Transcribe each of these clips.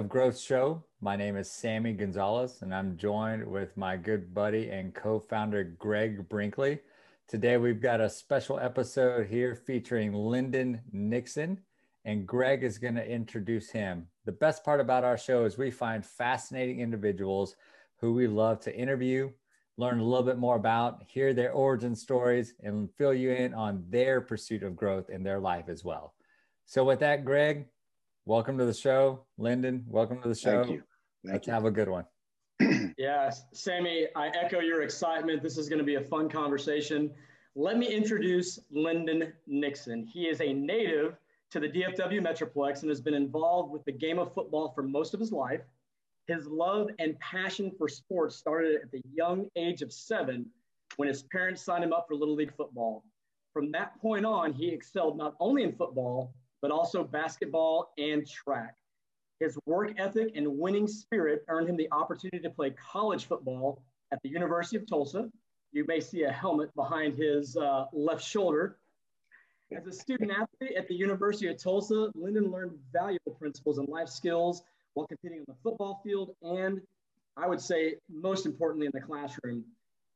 Of Growth show. My name is Sammy Gonzalez, and I'm joined with my good buddy and co founder, Greg Brinkley. Today, we've got a special episode here featuring Lyndon Nixon, and Greg is going to introduce him. The best part about our show is we find fascinating individuals who we love to interview, learn a little bit more about, hear their origin stories, and fill you in on their pursuit of growth in their life as well. So, with that, Greg, welcome to the show. Lyndon, welcome to the show. Thank you. Thank Let's you. have a good one. Yeah, Sammy, I echo your excitement. This is going to be a fun conversation. Let me introduce Lyndon Nixon. He is a native to the DFW Metroplex and has been involved with the game of football for most of his life. His love and passion for sports started at the young age of seven when his parents signed him up for Little League football. From that point on, he excelled not only in football, but also basketball and track. His work ethic and winning spirit earned him the opportunity to play college football at the University of Tulsa. You may see a helmet behind his uh, left shoulder. As a student athlete at the University of Tulsa, Lyndon learned valuable principles and life skills while competing on the football field and, I would say, most importantly, in the classroom.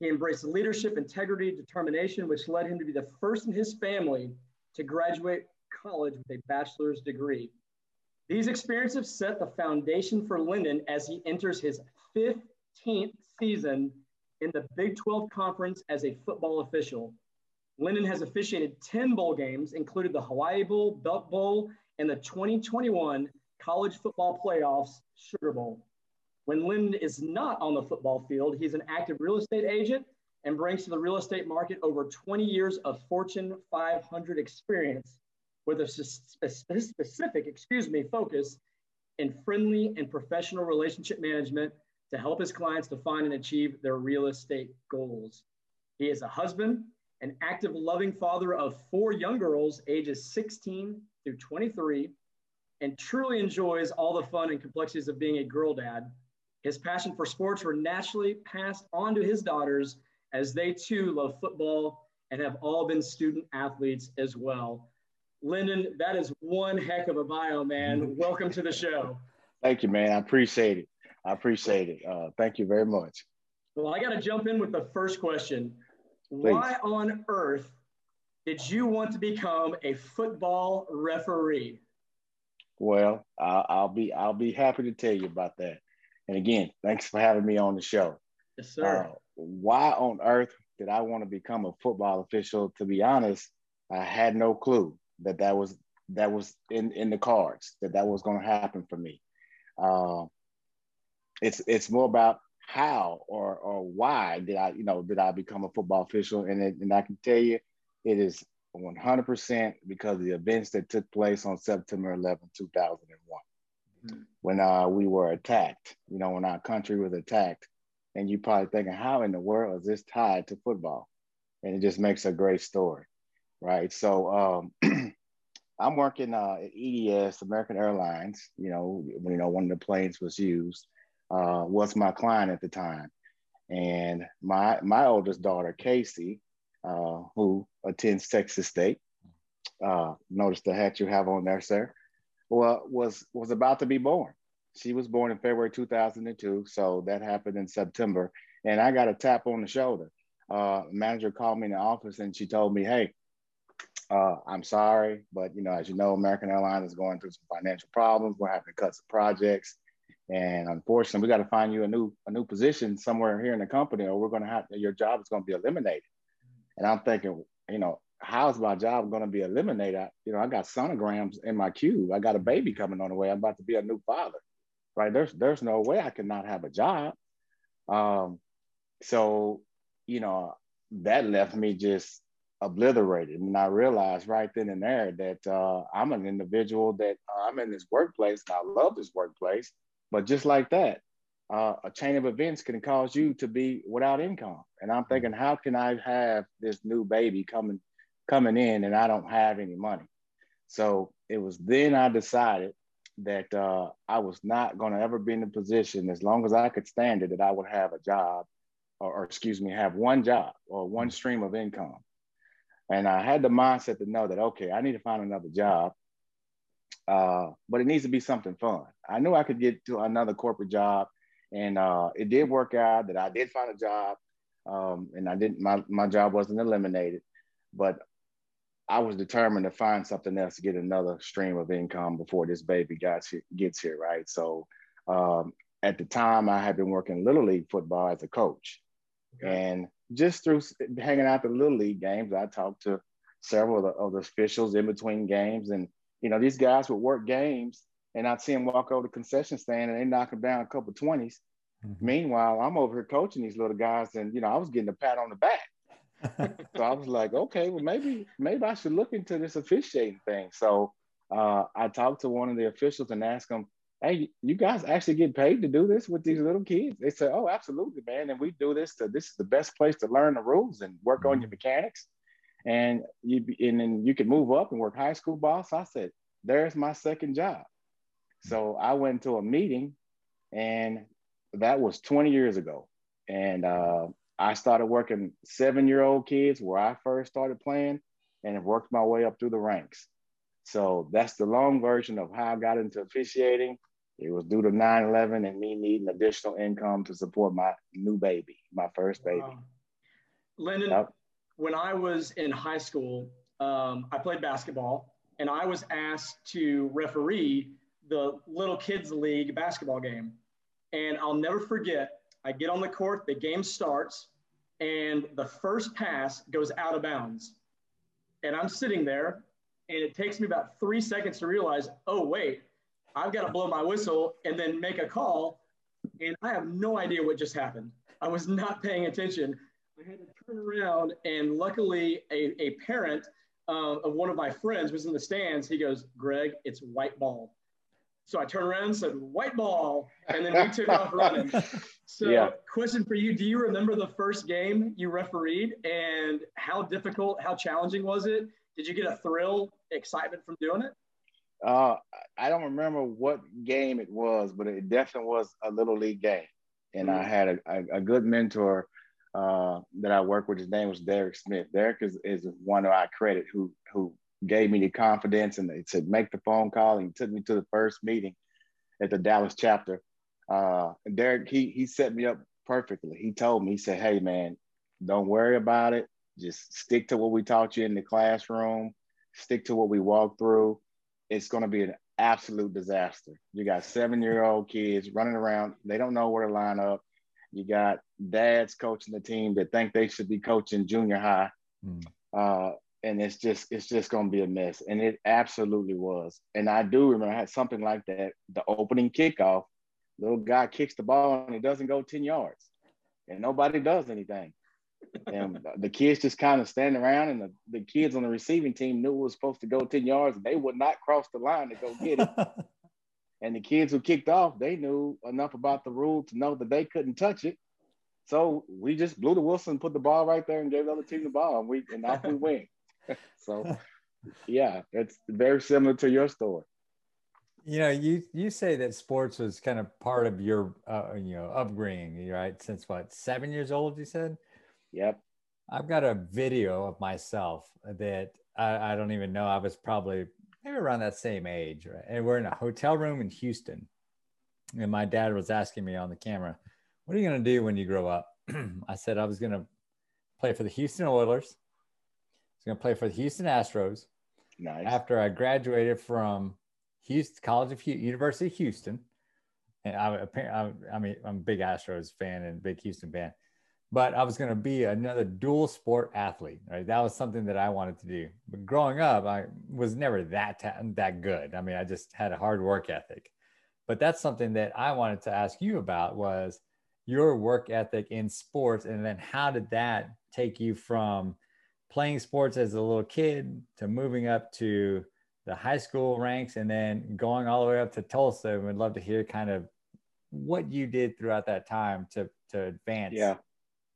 He embraced leadership, integrity, determination, which led him to be the first in his family to graduate college with a bachelor's degree. These experiences set the foundation for Lyndon as he enters his 15th season in the Big 12 Conference as a football official. Lyndon has officiated 10 bowl games, including the Hawaii Bowl, Belk Bowl, and the 2021 College Football Playoffs Sugar Bowl. When Lyndon is not on the football field, he's an active real estate agent and brings to the real estate market over 20 years of Fortune 500 experience with a specific, excuse me, focus in friendly and professional relationship management to help his clients define and achieve their real estate goals. He is a husband, an active, loving father of four young girls, ages 16 through 23, and truly enjoys all the fun and complexities of being a girl dad. His passion for sports were naturally passed on to his daughters as they too love football and have all been student athletes as well. Lyndon, that is one heck of a bio, man. Welcome to the show. Thank you, man. I appreciate it. I appreciate it. Uh, thank you very much. Well, I got to jump in with the first question. Please. Why on earth did you want to become a football referee? Well, I'll, I'll be I'll be happy to tell you about that. And again, thanks for having me on the show. Yes, sir. Uh, why on earth did I want to become a football official? To be honest, I had no clue that that was that was in in the cards that that was going to happen for me. Uh, it's it's more about how or or why did I you know did I become a football official and it, and I can tell you it is 100% because of the events that took place on September 11, 2001, mm-hmm. when uh, we were attacked. You know, when our country was attacked, and you're probably thinking, how in the world is this tied to football? And it just makes a great story, right? So um, I'm working uh, at EDS, American Airlines. You know, when you know, one of the planes was used. Uh, was my client at the time, and my my oldest daughter, Casey, uh, who attends Texas State. Uh, notice the hat you have on there, sir. Well, was was about to be born. She was born in February 2002, so that happened in September. And I got a tap on the shoulder. Uh, manager called me in the office and she told me, "Hey, uh, I'm sorry, but you know, as you know, American Airlines is going through some financial problems. We're having to cut some projects, and unfortunately, we got to find you a new a new position somewhere here in the company, or we're going to have your job is going to be eliminated." And I'm thinking, you know, how's my job going to be eliminated? I, you know, I got sonograms in my cube. I got a baby coming on the way. I'm about to be a new father, right? There's there's no way I could not have a job. Um, so, you know, that left me just obliterated. And I realized right then and there that uh, I'm an individual that uh, I'm in this workplace and I love this workplace. But just like that, uh, a chain of events can cause you to be without income. And I'm thinking, how can I have this new baby coming coming in and I don't have any money? So it was then I decided that uh, I was not going to ever be in a position, as long as I could stand it, that I would have a job, or, or excuse me, have one job or one stream of income. And I had the mindset to know that okay, I need to find another job. uh, but it needs to be something fun. I knew I could get to another corporate job, and uh, it did work out that I did find a job, um, and I didn't. My my job wasn't eliminated, but I was determined to find something else to get another stream of income before this baby gets here, gets here, right? So um, at the time, I had been working little league football as a coach, okay. and just through hanging out the little league games, I talked to several of the, of the officials in between games, and you know these guys would work games, and I'd see them walk over the concession stand and they knock them down a couple 20s. Mm-hmm. Meanwhile, I'm over here coaching these little guys, and you know I was getting a pat on the back so I was like, okay, well maybe maybe I should look into this officiating thing. So uh, I talked to one of the officials and asked them, hey, you guys actually get paid to do this with these little kids? They said, oh, absolutely, man. And we do this to this is the best place to learn the rules and work mm-hmm. on your mechanics. And you and then you can move up and work high school boss. I said, there's my second job. So I went to a meeting, and that was 20 years ago. And uh, I started working seven year old kids where I first started playing and worked my way up through the ranks. So that's the long version of how I got into officiating. It was due to 9 11 and me needing additional income to support my new baby, my first baby. Wow. Lyndon, yep. when I was in high school, um, I played basketball and I was asked to referee the little kids league basketball game. And I'll never forget I get on the court, the game starts, and the first pass goes out of bounds. And I'm sitting there, and it takes me about three seconds to realize, oh, wait, I've got to blow my whistle and then make a call. And I have no idea what just happened. I was not paying attention. I had to turn around, and luckily, a, a parent uh, of one of my friends was in the stands. He goes, Greg, it's white ball. So I turned around and said, white ball. And then we took off running. So, yeah. question for you Do you remember the first game you refereed and how difficult, how challenging was it? Did you get a thrill, excitement from doing it? Uh, I don't remember what game it was, but it definitely was a little league game. And mm-hmm. I had a, a, a, good mentor uh, that I worked with. His name was Derek Smith. Derek is, is one of I credit who who gave me the confidence and they said make the phone call and he took me to the first meeting at the Dallas chapter uh, Derek, he he set me up perfectly. He told me, he said, "Hey man, don't worry about it. Just stick to what we taught you in the classroom. Stick to what we walked through. It's going to be an absolute disaster. You got seven year old kids running around. They don't know where to line up. You got dads coaching the team that think they should be coaching junior high. Mm. Uh, and it's just it's just going to be a mess and it absolutely was and i do remember i had something like that the opening kickoff little guy kicks the ball and it doesn't go 10 yards and nobody does anything. And the kids just kind of stand around and the, the kids on the receiving team knew it was supposed to go 10 yards and they would not cross the line to go get it. and the kids who kicked off, they knew enough about the rule to know that they couldn't touch it. So we just blew the whistle and put the ball right there and gave the other team the ball and we and off we went. so yeah, it's very similar to your story. You know, you you say that sports was kind of part of your uh, you know upbringing, right? Since what seven years old? You said. Yep. I've got a video of myself that I, I don't even know. I was probably maybe around that same age, right? And we're in a hotel room in Houston, and my dad was asking me on the camera, "What are you going to do when you grow up?" I said I was going to play for the Houston Oilers. I was going to play for the Houston Astros. Nice. After I graduated from Houston College of University of Houston. And I, I, I mean, I'm a big Astros fan and big Houston fan, but I was going to be another dual sport athlete. Right, that was something that I wanted to do. But growing up, I was never that ta- that good. I mean, I just had a hard work ethic. But that's something that I wanted to ask you about was your work ethic in sports, and then how did that take you from playing sports as a little kid to moving up to the high school ranks and then going all the way up to Tulsa. We'd love to hear kind of what you did throughout that time to to advance yeah.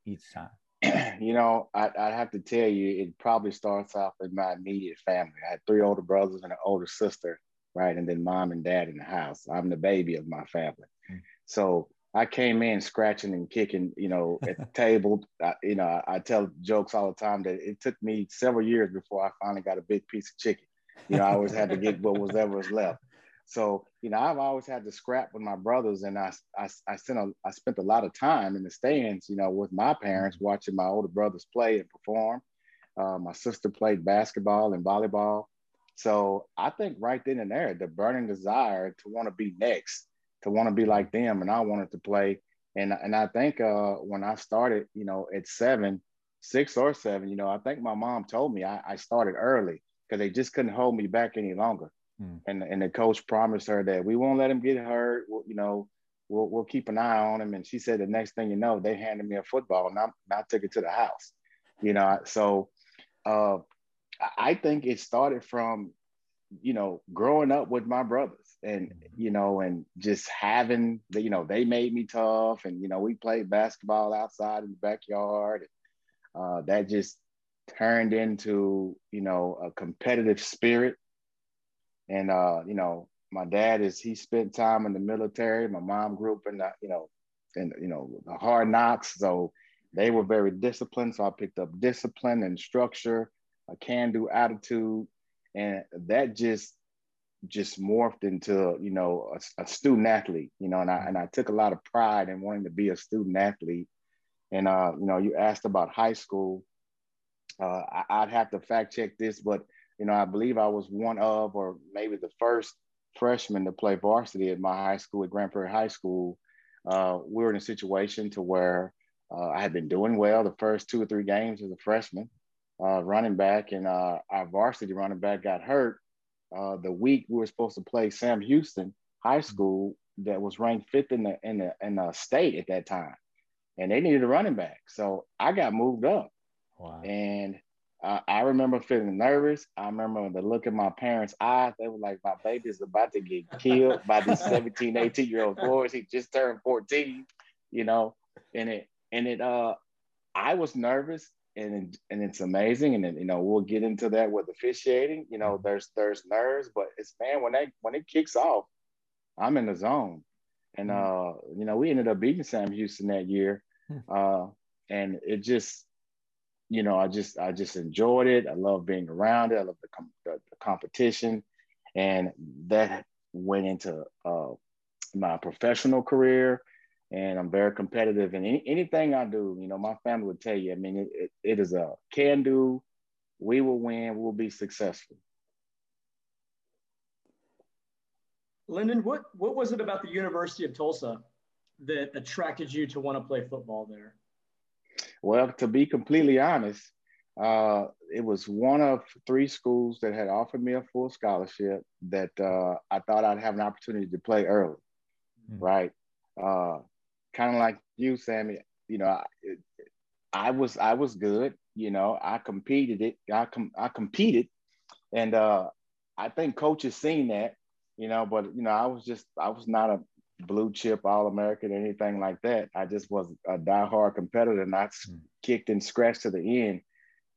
Each time. you know, I, would have to tell you, it probably starts off with my immediate family. I had three older brothers and an older sister, right? And then mom and dad in the house. I'm the baby of my family. Mm-hmm. So I came in scratching and kicking, you know, at the table. I, you know, I, I, tell jokes all the time that it took me several years before I finally got a big piece of chicken. You know, I always had to get what was ever was left. So, you know, I've always had to scrap with my brothers, and I, I, I spent a, I spent a lot of time in the stands, you know, with my parents, mm-hmm. watching my older brothers play and perform. Uh, my sister played basketball and volleyball. So I think right then and there, the burning desire to want to be next, to want to be like them, and I wanted to play. And and I think uh, when I started, you know, at seven, six or seven, you know, I think my mom told me I, I started early because they just couldn't hold me back any longer. Mm. And and the coach promised her that we won't let him get hurt. We'll, you know, we'll we'll keep an eye on him. And she said the next thing you know, they handed me a football, and I, and I took it to the house. You know, so uh, I think it started from you know growing up with my brothers and mm-hmm. you know and just having the you know they made me tough and you know we played basketball outside in the backyard uh, that just turned into you know a competitive spirit and uh, you know, my dad is he spent time in the military. My mom grew up in the, you know, in you know, the hard knocks. So they were very disciplined. So I picked up discipline and structure, a can-do attitude. And that just just morphed into, you know, a, a student athlete, you know, and I and I took a lot of pride in wanting to be a student athlete. And uh, you know, you asked about high school. Uh, I, would have to fact check this, but you know, I believe I was one of, or maybe the first freshman to play varsity at my high school at Grand Prairie High School. Uh, we were in a situation to where uh, I had been doing well the first two or three games as a freshman, uh, running back, and uh, our varsity running back got hurt uh, the week we were supposed to play Sam Houston High School that was ranked fifth in the in the in the state at that time, and they needed a running back, so I got moved up. Wow. And uh, I remember feeling nervous. I remember the look in my parents' eyes. They were like, my baby's about to get killed by these 17, 18 year old boys. He just turned 14, you know, and it, and it, uh, I was nervous and, and it's amazing. And then, you know, we'll get into that with officiating, you know, there's, there's nerves, but it's, man, when they, when it kicks off, I'm in the zone. And, mm-hmm. uh, you know, we ended up beating Sam Houston that year. Hmm. Uh, and it just, you know, I just I just enjoyed it. I love being around it. I love the, com- the, the competition, and that went into uh, my professional career. And I'm very competitive in any, anything I do. You know, my family would tell you. I mean, it, it, it is a can do. We will win. We'll be successful. Lyndon, what what was it about the University of Tulsa that attracted you to want to play football there? Well, to be completely honest, uh, it was one of three schools that had offered me a full scholarship that uh, I thought I'd have an opportunity to play early, mm-hmm. right? Uh, kind of like you, Sammy. You know, I, I, was I was good. You know, I competed it. I com- I competed, and uh, I think coaches seen that. You know, but you know, I was just I was not a blue chip All American or anything like that. I just was a die-hard competitor and I mm. kicked and scratched to the end.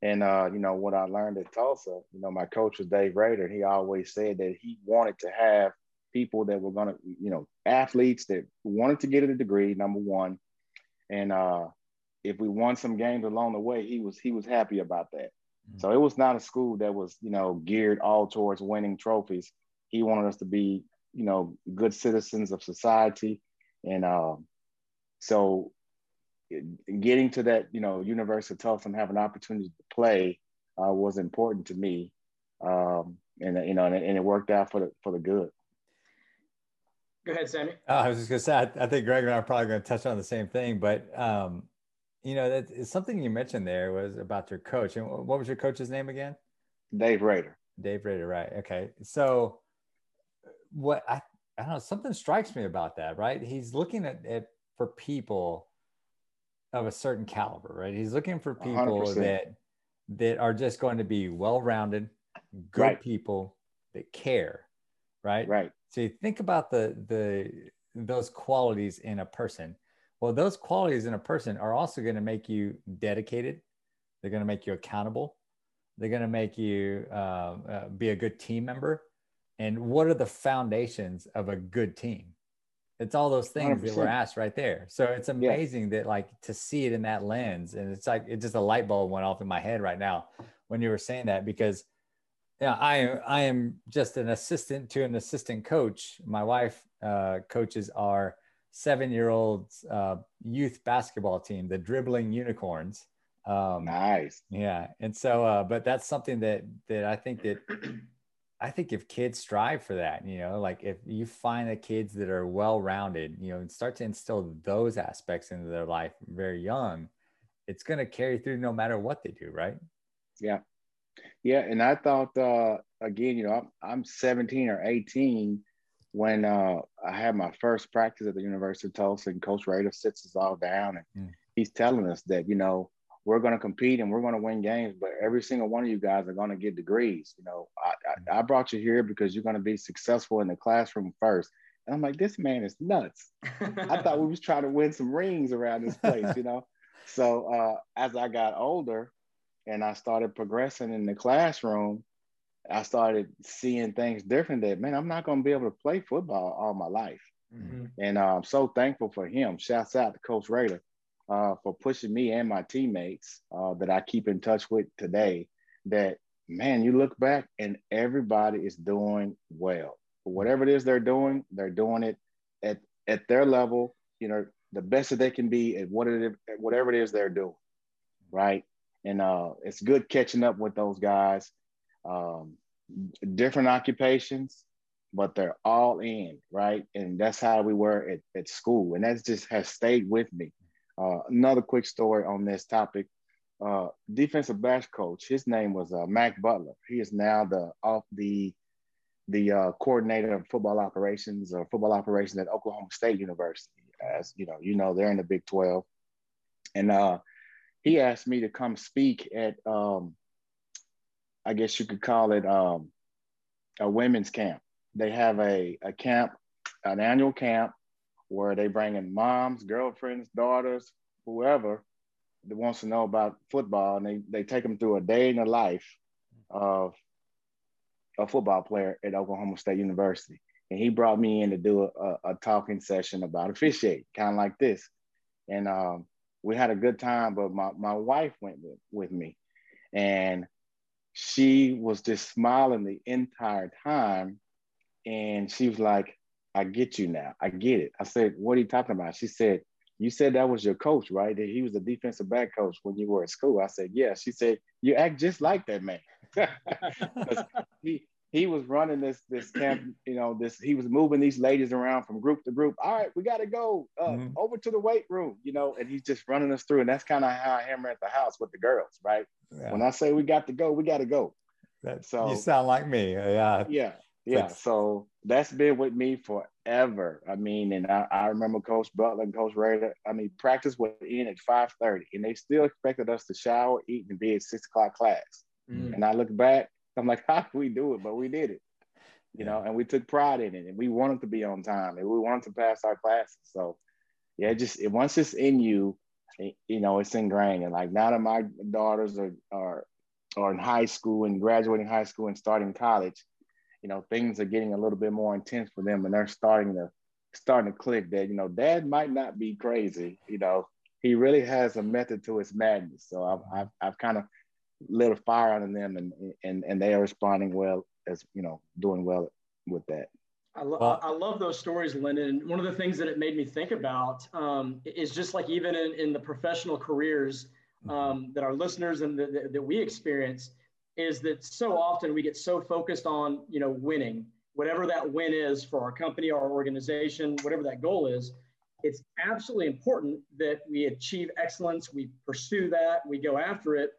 And uh, you know what I learned at Tulsa, you know, my coach was Dave Rader. He always said that he wanted to have people that were gonna, you know, athletes that wanted to get a degree. Number one, and uh, if we won some games along the way, he was he was happy about that. Mm-hmm. So it was not a school that was, you know, geared all towards winning trophies. He wanted us to be you know, good citizens of society. And um, so getting to that, you know, University of Tulsa and having an opportunity to play uh, was important to me. Um, and, you know, and, and, it worked out for the, for the good. Go ahead, Sammy. Oh, I was just gonna say, I, I, think Greg and I are probably gonna touch on the same thing, but um, you know, that something you mentioned there was about your coach. And what was your coach's name again? Dave Rader. Dave Rader, right? Okay, so what I, I don't know, something strikes me about that, right? He's looking at it for people of a certain caliber, right? He's looking for people 100%. that that are just going to be well-rounded, good right. people that care, right? Right. So you think about the the those qualities in a person. Well, those qualities in a person are also going to make you dedicated. They're going to make you accountable. They're going to make you uh, uh, be a good team member and what are the foundations of a good team it's all those things 100%. that were asked right there so it's amazing yeah. that like to see it in that lens and it's like it just a light bulb went off in my head right now when you were saying that because Yeah, I I am just an assistant to an assistant coach. My wife uh, coaches our seven-year-old uh, youth basketball team, the Dribbling Unicorns. Um, nice. Yeah, and so, uh, but that's something that that I think that I think if kids strive for that, you know, like if you find the kids that are well-rounded, you know, and start to instill those aspects into their life very young, it's going to carry through no matter what they do, right? Yeah, yeah, and I thought uh, again, you know, I'm, I'm 17 or 18 when uh, I had my first practice at the University of Tulsa, and Coach Rader sits us all down, and mm. he's telling us that you know we're going to compete and we're going to win games, but every single one of you guys are going to get degrees. You know, I, I, I brought you here because you're going to be successful in the classroom first. And I'm like, this man is nuts. I thought we was trying to win some rings around this place, you know. So uh, as I got older, and I started progressing in the classroom, I started seeing things different that, man, I'm not going to be able to play football all my life. Mm-hmm. And uh, I'm so thankful for him. Shouts out to Coach Rader uh, for pushing me and my teammates uh, that I keep in touch with today. That, man, you look back and everybody is doing well. Whatever it is they're doing, they're doing it at, at their level, you know, the best that they can be at what it, whatever it is they're doing. Right and uh, it's good catching up with those guys. Um, different occupations, but they're all in, right? And that's how we were at, at school, and that just has stayed with me. Uh, another quick story on this topic: uh, defensive back coach. His name was uh, Mac Butler. He is now the off the the uh, coordinator of football operations or football operations at Oklahoma State University. As you know, you know they're in the Big Twelve, and uh, he asked me to come speak at um, I guess you could call it um, a women's camp. They have a, a camp, an annual camp where they bring in moms, girlfriends, daughters, whoever that wants to know about football, and they, they take them through a day in the life of a football player at Oklahoma State University. And he brought me in to do a, a talking session about officiating, kind of like this. And um, we had a good time, but my, my wife went with me and she was just smiling the entire time. And she was like, I get you now. I get it. I said, What are you talking about? She said, You said that was your coach, right? That he was a defensive back coach when you were at school. I said, Yeah. She said, You act just like that man. he, he was running this this camp, you know, this he was moving these ladies around from group to group. All right, we got to go uh, mm-hmm. over to the weight room, you know, and he's just running us through. And that's kind of how I hammer at the house with the girls, right? Yeah. When I say we got to go, we got to go. That, so you sound like me, yeah, yeah, yeah. So that's been with me forever. I mean, and I, I remember Coach Butler and Coach Rader. I mean, practice was in at five thirty, and they still expected us to shower, eat, and be at six o'clock class. Mm-hmm. And I look back I'm like, how do we do it? But we did it, you know, and we took pride in it and we wanted to be on time and we wanted to pass our classes. So yeah, it just it, once it's in you, it, you know, it's ingrained. And like now that my daughters are, are, are in high school and graduating high school and starting college, you know, things are getting a little bit more intense for them and they're starting to, starting to click that, you know, dad might not be crazy, you know, he really has a method to his madness. So I've, I've, I've kind of lit a fire under them and and and they are responding well as you know doing well with that I, lo- well, I love those stories, Lyndon. One of the things that it made me think about um, is just like even in, in the professional careers mm-hmm. um, that our listeners and the, the, that we experience, is that so often we get so focused on you know winning, whatever that win is for our company, our organization, whatever that goal is. It's absolutely important that we achieve excellence, we pursue that, we go after it.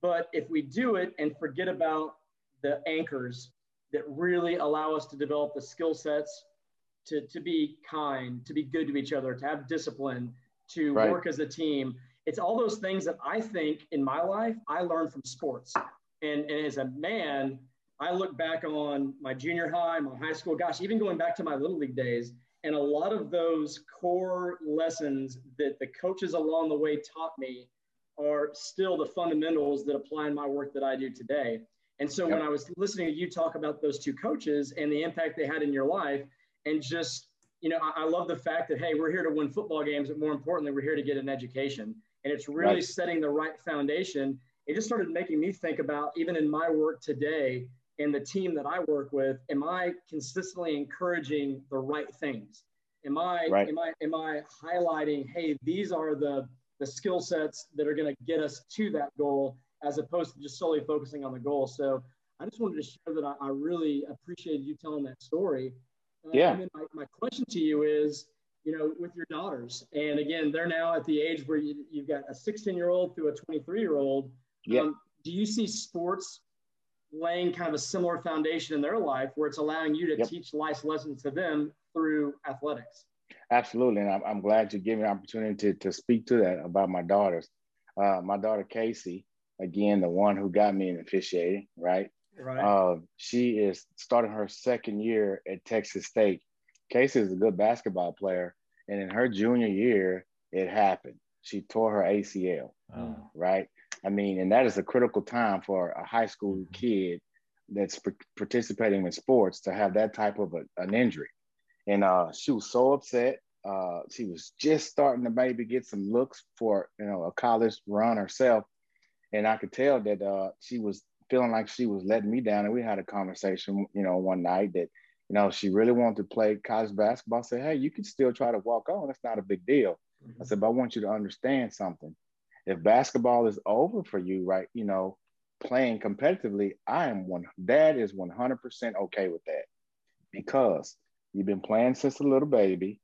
But if we do it and forget about the anchors that really allow us to develop the skill sets to, to be kind, to be good to each other, to have discipline, to right. work as a team. It's all those things that I think in my life I learned from sports. And, and as a man, I look back on my junior high, my high school, gosh, even going back to my little league days, and a lot of those core lessons that the coaches along the way taught me are still the fundamentals that apply in my work that I do today. And so yep. when I was listening to you talk about those two coaches and the impact they had in your life, and just, you know, I, I love the fact that, hey, we're here to win football games, but more importantly, we're here to get an education. And it's really right. setting the right foundation. It just started making me think about, even in my work today, and the team that I work with, am I consistently encouraging the right things? Am I right. am I am I highlighting, hey, these are the the skill sets that are going to get us to that goal, as opposed to just solely focusing on the goal. So I just wanted to share that I, I really appreciated you telling that story. Uh, yeah. And my, my question to you is, you know, with your daughters, and again, they're now at the age where you, you've got a 16 year old through a 23 year old. Yeah. Um, do you see sports laying kind of a similar foundation in their life where it's allowing you to yep. teach life lessons to them through athletics? Absolutely. And I'm, I'm glad you gave me an opportunity to, to speak to that about my daughters. Uh, my daughter, Casey, again, the one who got me in officiating, right? Right. Uh, she is starting her second year at Texas State. Casey is a good basketball player. And in her junior year, it happened. She tore her ACL, oh. right? I mean, and that is a critical time for a high school mm-hmm. kid that's participating in sports to have that type of a, an injury. And uh, she was so upset. Uh, she was just starting to maybe get some looks for you know a college run herself, and I could tell that uh, she was feeling like she was letting me down. And we had a conversation, you know, one night that you know she really wanted to play college basketball. I said, hey, you can still try to walk on. It's not a big deal. Mm-hmm. I said, but I want you to understand something if basketball is over for you, right, you know, playing competitively, I am one, that is 100% okay with that because you've been playing since a little baby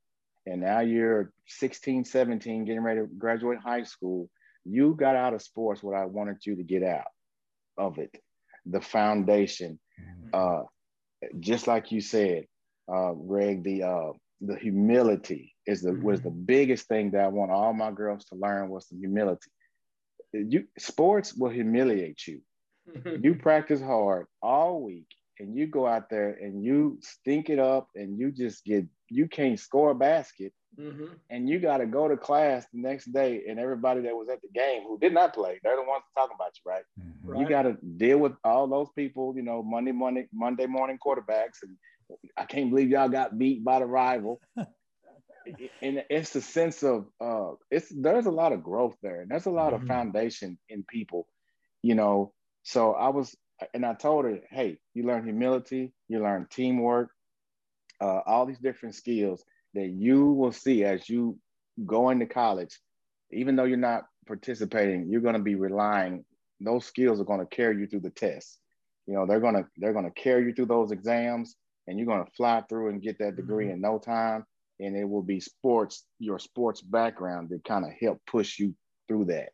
and now you're 16, 17, getting ready to graduate high school. You got out of sports what I wanted you to get out of it, the foundation. Mm-hmm. Uh, just like you said, uh, Greg, the uh, the humility is the mm-hmm. was the biggest thing that I want all my girls to learn was the humility. You sports will humiliate you. you practice hard all week and you go out there and you stink it up and you just get you can't score a basket mm-hmm. and you got to go to class the next day and everybody that was at the game who did not play they're the ones talking about you right, mm-hmm. right. you got to deal with all those people you know monday monday monday morning quarterbacks and I can't believe y'all got beat by the rival. and it's the sense of uh, it's there's a lot of growth there, and there's a lot mm-hmm. of foundation in people, you know. So I was, and I told her, hey, you learn humility, you learn teamwork, uh, all these different skills that you will see as you go into college. Even though you're not participating, you're going to be relying. Those skills are going to carry you through the test. You know, they're going to they're going to carry you through those exams and you're going to fly through and get that degree mm-hmm. in no time and it will be sports your sports background that kind of help push you through that.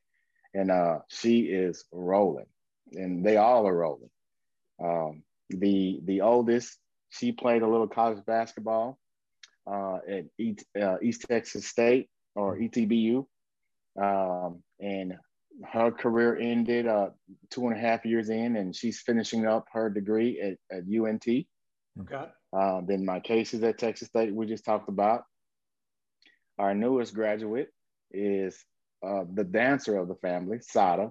And uh, she is rolling and they all are rolling. Um, the the oldest she played a little college basketball uh, at east, uh, east texas state or etbu um, and her career ended uh, two and a half years in and she's finishing up her degree at, at unt Okay. Uh, then my Casey's at Texas State, we just talked about. Our newest graduate is uh, the dancer of the family, Sada.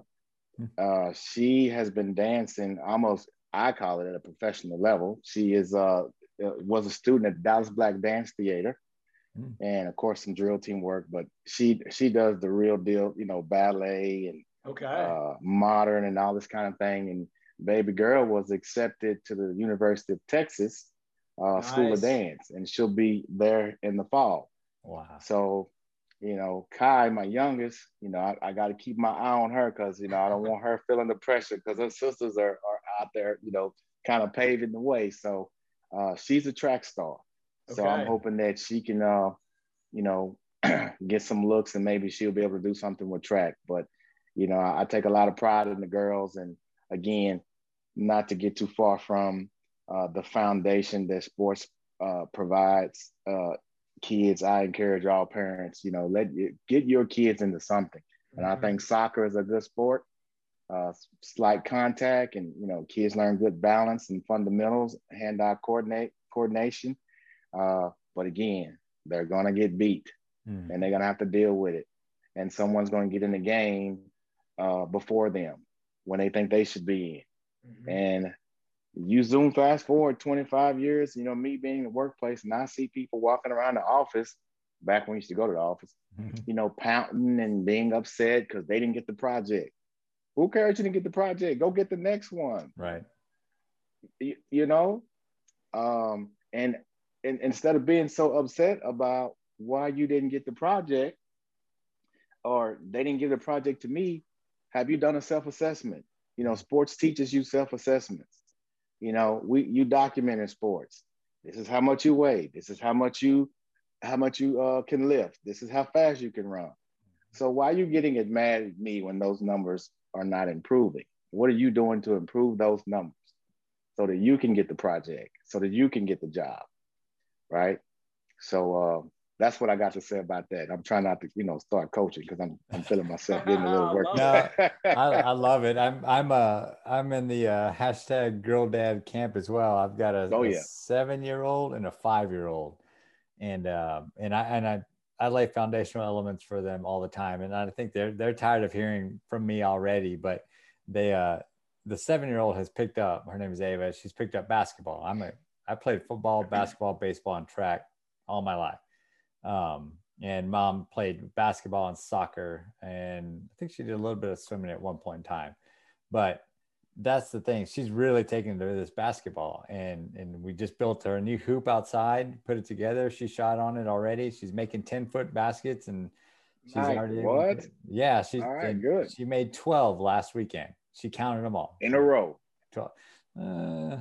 Hmm. Uh, she has been dancing almost, I call it at a professional level. She is uh, uh was a student at Dallas Black Dance Theater, mm. and of course some drill team work. But she she does the real deal, you know, ballet and okay, uh, modern and all this kind of thing. And baby girl was accepted to the University of Texas uh, nice. School of Dance, and she'll be there in the fall. Wow. So, you know, Kai, my youngest, you know, I, I got to keep my eye on her because, you know, I don't want her feeling the pressure because her sisters are, are out there, you know, kind of paving the way. So uh, she's a track star. Okay. So I'm hoping that she can, uh, you know, get some looks and maybe she'll be able to do something with track. But, you know, I, I take a lot of pride in the girls and again, not to get too far from uh, the foundation that sports uh, provides uh, kids. I encourage all parents, you know, let get your kids into something. And mm-hmm. I think soccer is a good sport. Uh, slight contact, and you know, kids learn good balance and fundamentals, hand-eye coordinate coordination. Uh, but again, they're gonna get beat, mm. and they're gonna have to deal with it. And someone's gonna get in the game uh, before them when they think they should be in. Mm-hmm. And you zoom fast forward 25 years, you know, me being in the workplace and I see people walking around the office back when we used to go to the office, mm-hmm. you know, pouting and being upset because they didn't get the project. Who cares you didn't get the project? Go get the next one. Right. you, you know, um, and, and instead of being so upset about why you didn't get the project or they didn't give the project to me, have you done a self-assessment? You know, sports teaches you self-assessments. You know, we you document in sports. This is how much you weigh. This is how much you how much you uh, can lift. This is how fast you can run. So why are you getting it mad at me when those numbers are not improving? What are you doing to improve those numbers so that you can get the project, so that you can get the job, right? So uh, that's what I got to say about that. I'm trying not to, you know, start coaching because I'm I'm feeling myself getting a little work. no, I, I, love it. I'm I'm uh I'm in the uh, hashtag girl dad camp as well. I've got a, oh, a yeah. seven year old and a five year old, and um and I and I I lay foundational elements for them all the time, and I think they're they're tired of hearing from me already. But they uh the seven year old has picked up. Her name is Ava. She's picked up basketball. I'm a I played football, basketball, baseball, and track all my life um, and mom played basketball and soccer, and I think she did a little bit of swimming at one point in time. But that's the thing; she's really taken to this basketball, and and we just built her a new hoop outside, put it together. She shot on it already. She's making ten foot baskets, and she's nice. already what? Yeah, she's right. Good. She made twelve last weekend. She counted them all in a row. Twelve, uh,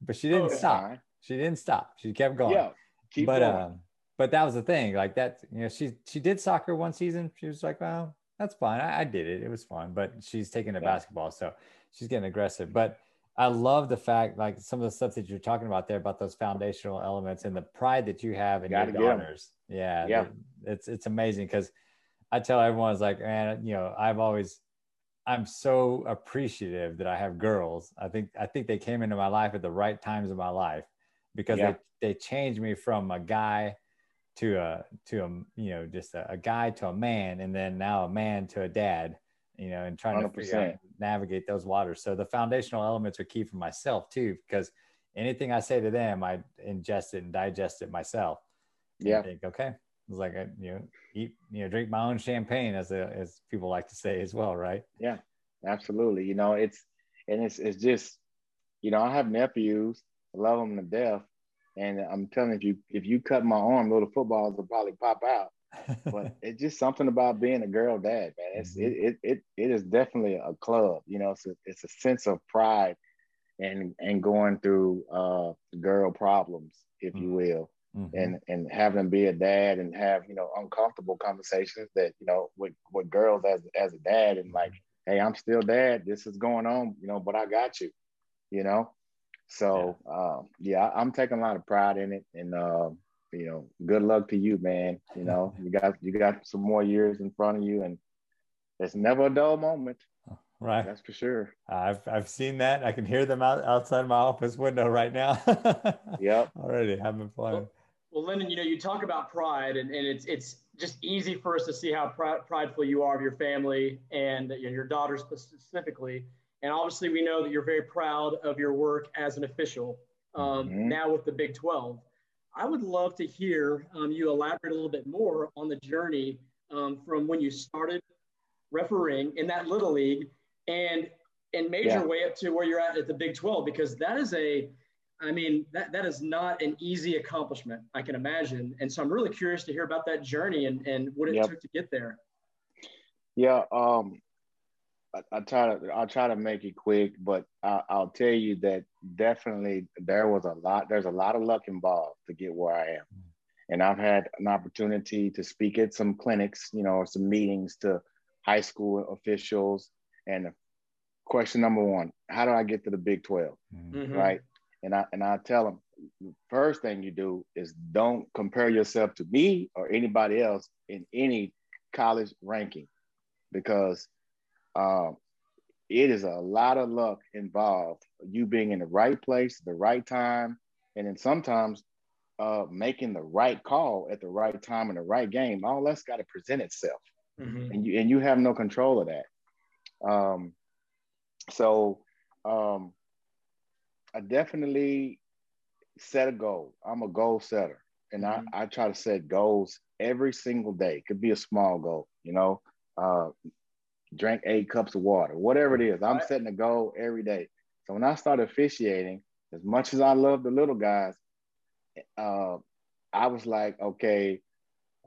but she didn't oh, stop. Fine. She didn't stop. She kept going. Yeah, keep but, going. Um, but that was the thing. Like that, you know, she she did soccer one season. She was like, well, that's fine. I, I did it. It was fun. But she's taking to yeah. basketball, so she's getting aggressive. But I love the fact, like some of the stuff that you're talking about there about those foundational elements and the pride that you have in Gotta your daughters. Yeah, yeah, it's it's amazing because I tell everyone, it's like, man, you know, I've always, I'm so appreciative that I have girls. I think I think they came into my life at the right times of my life because yeah. they they changed me from a guy to a to a you know just a, a, guy to a man and then now a man to a dad you know and trying 100%. to out, navigate those waters. So the foundational elements are key for myself too because anything i say to them i ingest it and digest it myself. Yeah. think okay it's like I, you know eat you know drink my own champagne as a, as people like to say as well right? Yeah absolutely. You know it's and it's it's just you know i have nephews I love them to death and I'm telling you, if you if you cut my arm, little footballs will probably pop out. but it's just something about being a girl dad, man. It's mm-hmm. it, it it it is definitely a club. You know, it's a, it's a sense of pride and and going through uh girl problems, if mm-hmm. you will. Mm-hmm. And and having be a dad and have you know uncomfortable conversations that you know with with girls as as a dad and like hey I'm still dad this is going on you know but I got you you know so yeah. Um, yeah, I'm taking a lot of pride in it, and uh, you know, good luck to you, man. You know, you got you got some more years in front of you, and it's never a dull moment. Right, that's for sure. I've I've seen that. I can hear them out outside my office window right now. yep, already having fun. Well, well, Lyndon, you know, you talk about pride, and, and it's it's just easy for us to see how pr- prideful you are of your family and you know, your daughter specifically. And obviously, we know that you're very proud of your work as an official um, mm-hmm. now with the Big 12. I would love to hear um, you elaborate a little bit more on the journey um, from when you started refereeing in that little league and and made yeah. your way up to where you're at at the Big 12 because that is a I mean that that is not an easy accomplishment I can imagine and so I'm really curious to hear about that journey and and what it yep. took to get there. Yeah, um, I, I, try to I'll try to make it quick, but I, I'll tell you that definitely there was a lot. There's a lot of luck involved to get where I am, and I've had an opportunity to speak at some clinics, you know, or some meetings to high school officials. And question number one: How do I get to the Big 12 mm-hmm. Right? And I and I tell them first thing you do is don't compare yourself to me or anybody else in any college ranking because um, it is a lot of luck involved. You being in the right place, the right time, and then sometimes uh, making the right call at the right time in the right game. All that's got to present itself, mm-hmm. and you and you have no control of that. Um, so um, I definitely set a goal. I'm a goal setter, and mm-hmm. I, I try to set goals every single day. It could be a small goal, you know. Uh, drink eight cups of water, whatever it is. I'm setting a goal every day. So when I started officiating, as much as I love the little guys, uh, I was like, okay,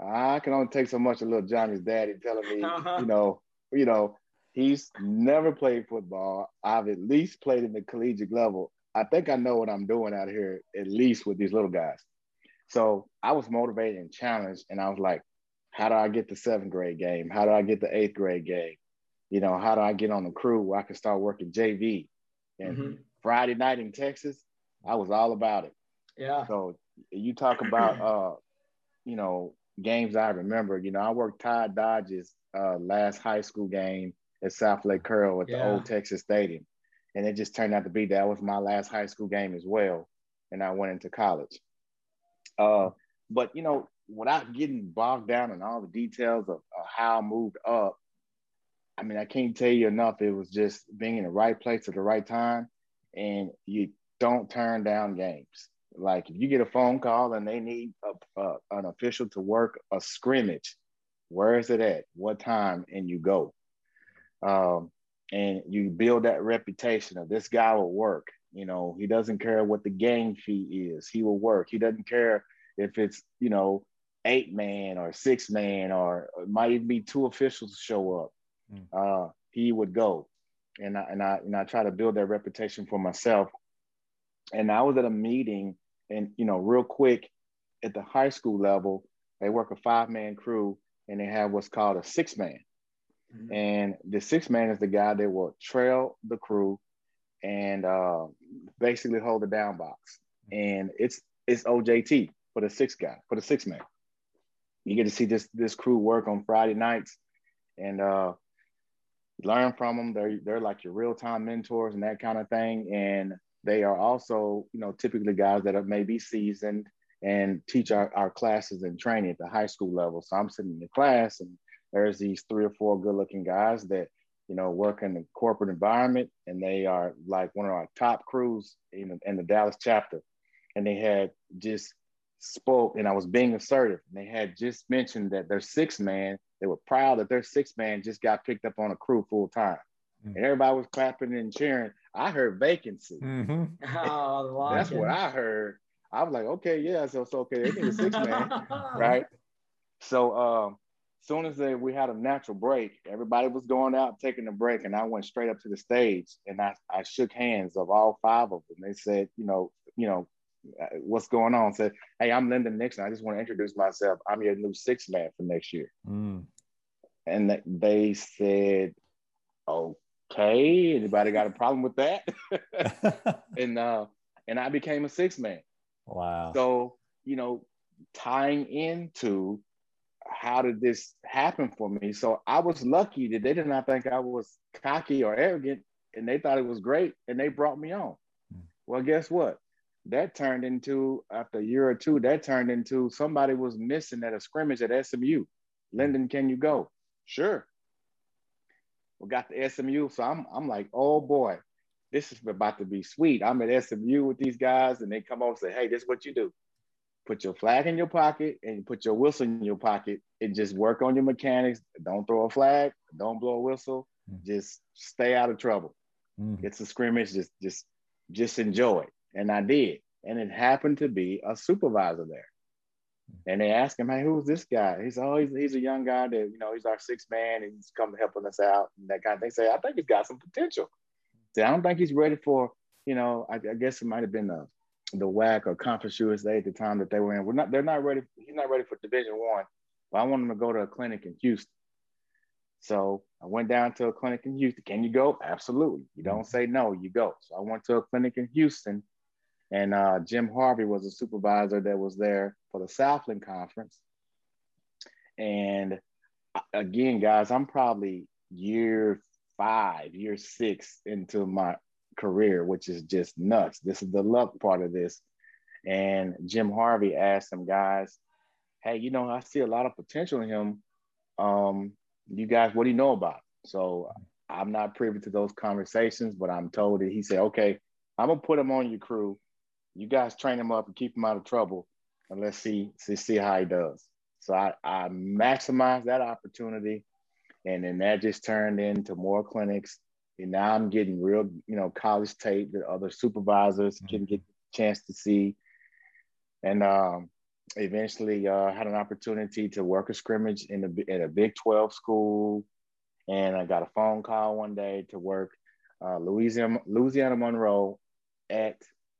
I can only take so much of little Johnny's daddy telling me, uh-huh. you know, you know, he's never played football. I've at least played in the collegiate level. I think I know what I'm doing out here, at least with these little guys. So I was motivated and challenged, and I was like, how do I get the seventh grade game? How do I get the eighth grade game? You know, how do I get on the crew where I can start working JV? And mm-hmm. Friday night in Texas, I was all about it. Yeah. So you talk about, uh, you know, games I remember. You know, I worked Todd Dodge's uh, last high school game at Southlake Carroll at yeah. the old Texas Stadium, and it just turned out to be that was my last high school game as well, and I went into college. Uh, but you know, without getting bogged down in all the details of, of how I moved up, I mean, I can't tell you enough. It was just being in the right place at the right time, and you don't turn down games. Like if you get a phone call and they need a, a, an official to work a scrimmage, where is it at? What time? And you go. Um, and you build that reputation of this guy will work. You know, he doesn't care what the game fee is. He will work. He doesn't care if it's, you know, eight man or six man or it might even be two officials show up. Mm. Uh, he would go. And I, and I and I try to build that reputation for myself. And I was at a meeting and you know, real quick at the high school level, they work a five man crew and they have what's called a six man. Mm-hmm. And the six man is the guy that will trail the crew and uh, basically hold the down box. And it's it's OJT for the six guy, for the six man. You get to see this this crew work on Friday nights and uh, learn from them. They're they're like your real time mentors and that kind of thing. And they are also, you know, typically guys that are maybe seasoned and teach our, our classes and training at the high school level. So I'm sitting in the class and there's these three or four good looking guys that, you know, work in the corporate environment and they are like one of our top crews in, in the Dallas chapter. And they had just spoke and I was being assertive. And they had just mentioned that their six man, they were proud that their six man just got picked up on a crew full time. Mm-hmm. And everybody was clapping and cheering. I heard vacancy. Mm-hmm. Oh, That's what I heard. I was like, okay, yeah, so it's okay. They need a six man, right? So um, soon as they, we had a natural break, everybody was going out taking a break, and I went straight up to the stage and I, I shook hands of all five of them. They said, you know, you know, what's going on? said, hey, I'm Lyndon Nixon. I just want to introduce myself. I'm your new six man for next year. Mm. And they said, okay, anybody got a problem with that? and uh, and I became a six man. Wow. So, you know, tying into how did this happen for me? So I was lucky that they did not think I was cocky or arrogant and they thought it was great and they brought me on. Mm. Well, guess what? That turned into, after a year or two, that turned into somebody was missing at a scrimmage at SMU. Lyndon, can you go? Sure. We got the SMU. So I'm, I'm like, oh boy, this is about to be sweet. I'm at SMU with these guys, and they come over and say, hey, this is what you do. Put your flag in your pocket and you put your whistle in your pocket and just work on your mechanics. Don't throw a flag, don't blow a whistle, mm-hmm. just stay out of trouble. Mm-hmm. It's a scrimmage, just just just enjoy it. And I did. And it happened to be a supervisor there. And they asked him, hey, who's this guy? He's oh, he's, he's a young guy that, you know, he's our sixth man and he's come helping us out and that kind of thing. Say, I think he's got some potential. I don't think he's ready for, you know, I, I guess it might have been the the WAC or Conference USA at the time that they were in. We're not, they're not ready. He's not ready for Division One, but I want him to go to a clinic in Houston. So I went down to a clinic in Houston. Can you go? Absolutely. You don't mm-hmm. say no, you go. So I went to a clinic in Houston, and uh, Jim Harvey was a supervisor that was there for the Southland Conference. And uh, again, guys, I'm probably year five, year six into my career, which is just nuts. This is the luck part of this. And Jim Harvey asked some guys, Hey, you know, I see a lot of potential in him. Um, you guys, what do you know about? So I'm not privy to those conversations, but I'm told that he said, Okay, I'm gonna put him on your crew. You guys train him up and keep him out of trouble, and let's see see, see how he does. So I, I maximized that opportunity and then that just turned into more clinics. And now I'm getting real, you know, college tape that other supervisors mm-hmm. can get a chance to see. And um, eventually uh, had an opportunity to work a scrimmage in a, at a Big 12 school. And I got a phone call one day to work uh, Louisiana, Louisiana Monroe at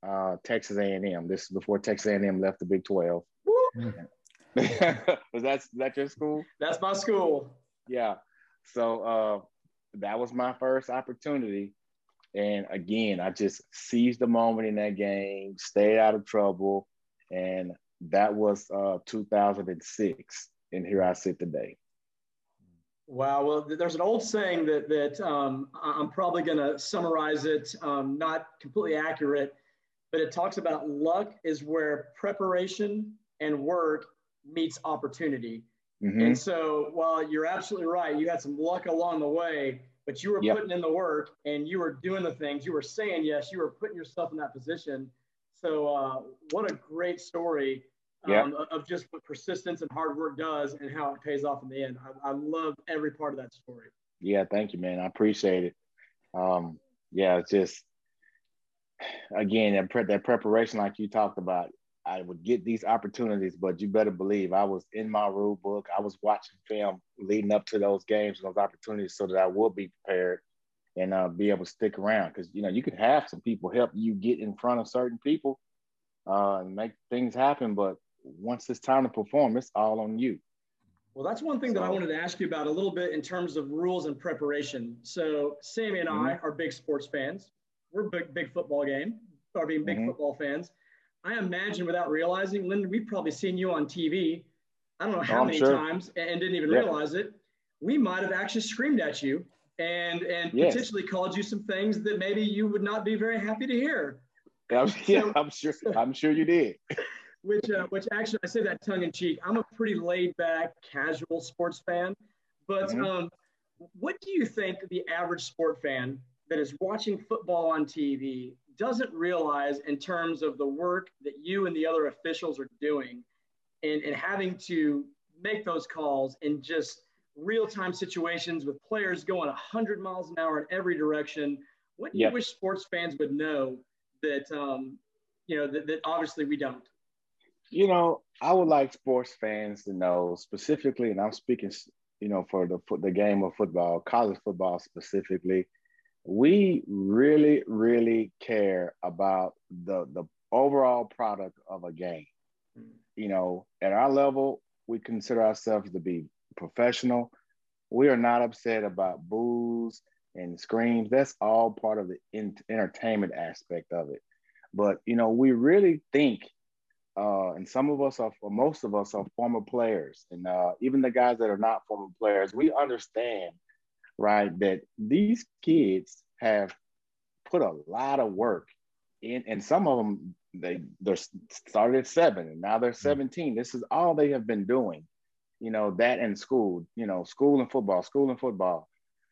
uh, Texas A&M. This is before Texas A&M left the Big 12. was that that your school? That's my school. Yeah. So uh, that was my first opportunity. And again, I just seized the moment in that game, stayed out of trouble. And that was uh, 2006. And here I sit today. Wow. Well, there's an old saying that, that um, I'm probably going to summarize it, um, not completely accurate, but it talks about luck is where preparation and work meets opportunity. Mm-hmm. And so while you're absolutely right, you had some luck along the way, but you were yep. putting in the work and you were doing the things, you were saying yes, you were putting yourself in that position. So uh, what a great story um, yep. of just what persistence and hard work does and how it pays off in the end. I, I love every part of that story. Yeah, thank you, man. I appreciate it. Um, yeah, it's just again that, pre- that preparation, like you talked about, I would get these opportunities, but you better believe I was in my rule book. I was watching film leading up to those games and those opportunities so that I would be prepared and uh, be able to stick around. Because you know you could have some people help you get in front of certain people uh, and make things happen, but once it's time to perform, it's all on you. Well, that's one thing so, that I wanted to ask you about a little bit in terms of rules and preparation. So Sammy and mm-hmm. I are big sports fans. We're big big football game, or being big mm-hmm. football fans. I imagine without realizing, Lyndon, we've probably seen you on TV. I don't know how oh, many sure. times and didn't even realize it. We might have actually screamed at you and and yes. potentially called you some things that maybe you would not be very happy to hear. Yeah, yeah I'm sure. I'm sure you did. which uh, which actually I say that tongue in cheek. I'm a pretty laid back, casual sports fan, but mm-hmm. um, what do you think the average sport fan that is watching football on TV doesn't realize in terms of the work that you and the other officials are doing and, and having to make those calls in just real-time situations with players going 100 miles an hour in every direction. What do you wish sports fans would know that um, you know that, that obviously we don't? You know i would like sports fans to know specifically and i'm speaking you know for the the game of football college football specifically we really, really care about the the overall product of a game. You know, at our level, we consider ourselves to be professional. We are not upset about boos and screams. That's all part of the in- entertainment aspect of it. But you know, we really think, uh, and some of us are, most of us are former players, and uh, even the guys that are not former players, we understand right? That these kids have put a lot of work in, and some of them they they're started at seven and now they're mm. 17. This is all they have been doing, you know, that in school, you know, school and football, school and football.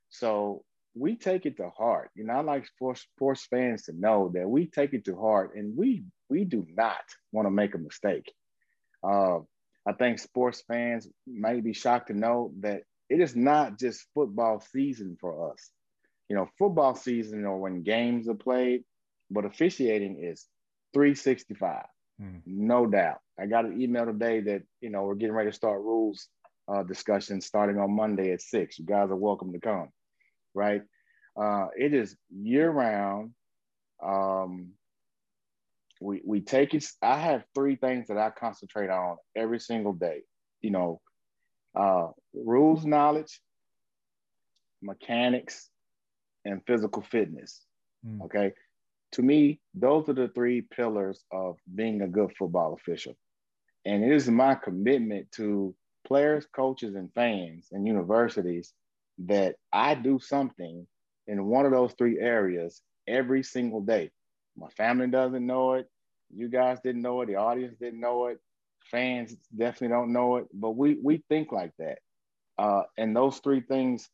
So we take it to heart. You know, I like sports, sports fans to know that we take it to heart and we we do not want to make a mistake. Uh, I think sports fans may be shocked to know that it is not just football season for us. You know, football season or when games are played, but officiating is 365, mm. no doubt. I got an email today that, you know, we're getting ready to start rules uh, discussions starting on Monday at six. You guys are welcome to come, right? Uh, it is year round. Um, we, we take it. I have three things that I concentrate on every single day. You know, uh, rules knowledge, mechanics, and physical fitness. Mm. Okay. To me, those are the three pillars of being a good football official. And it is my commitment to players, coaches, and fans and universities that I do something in one of those three areas every single day. My family doesn't know it. You guys didn't know it. The audience didn't know it fans definitely don't know it, but we we think like that. Uh, and those three things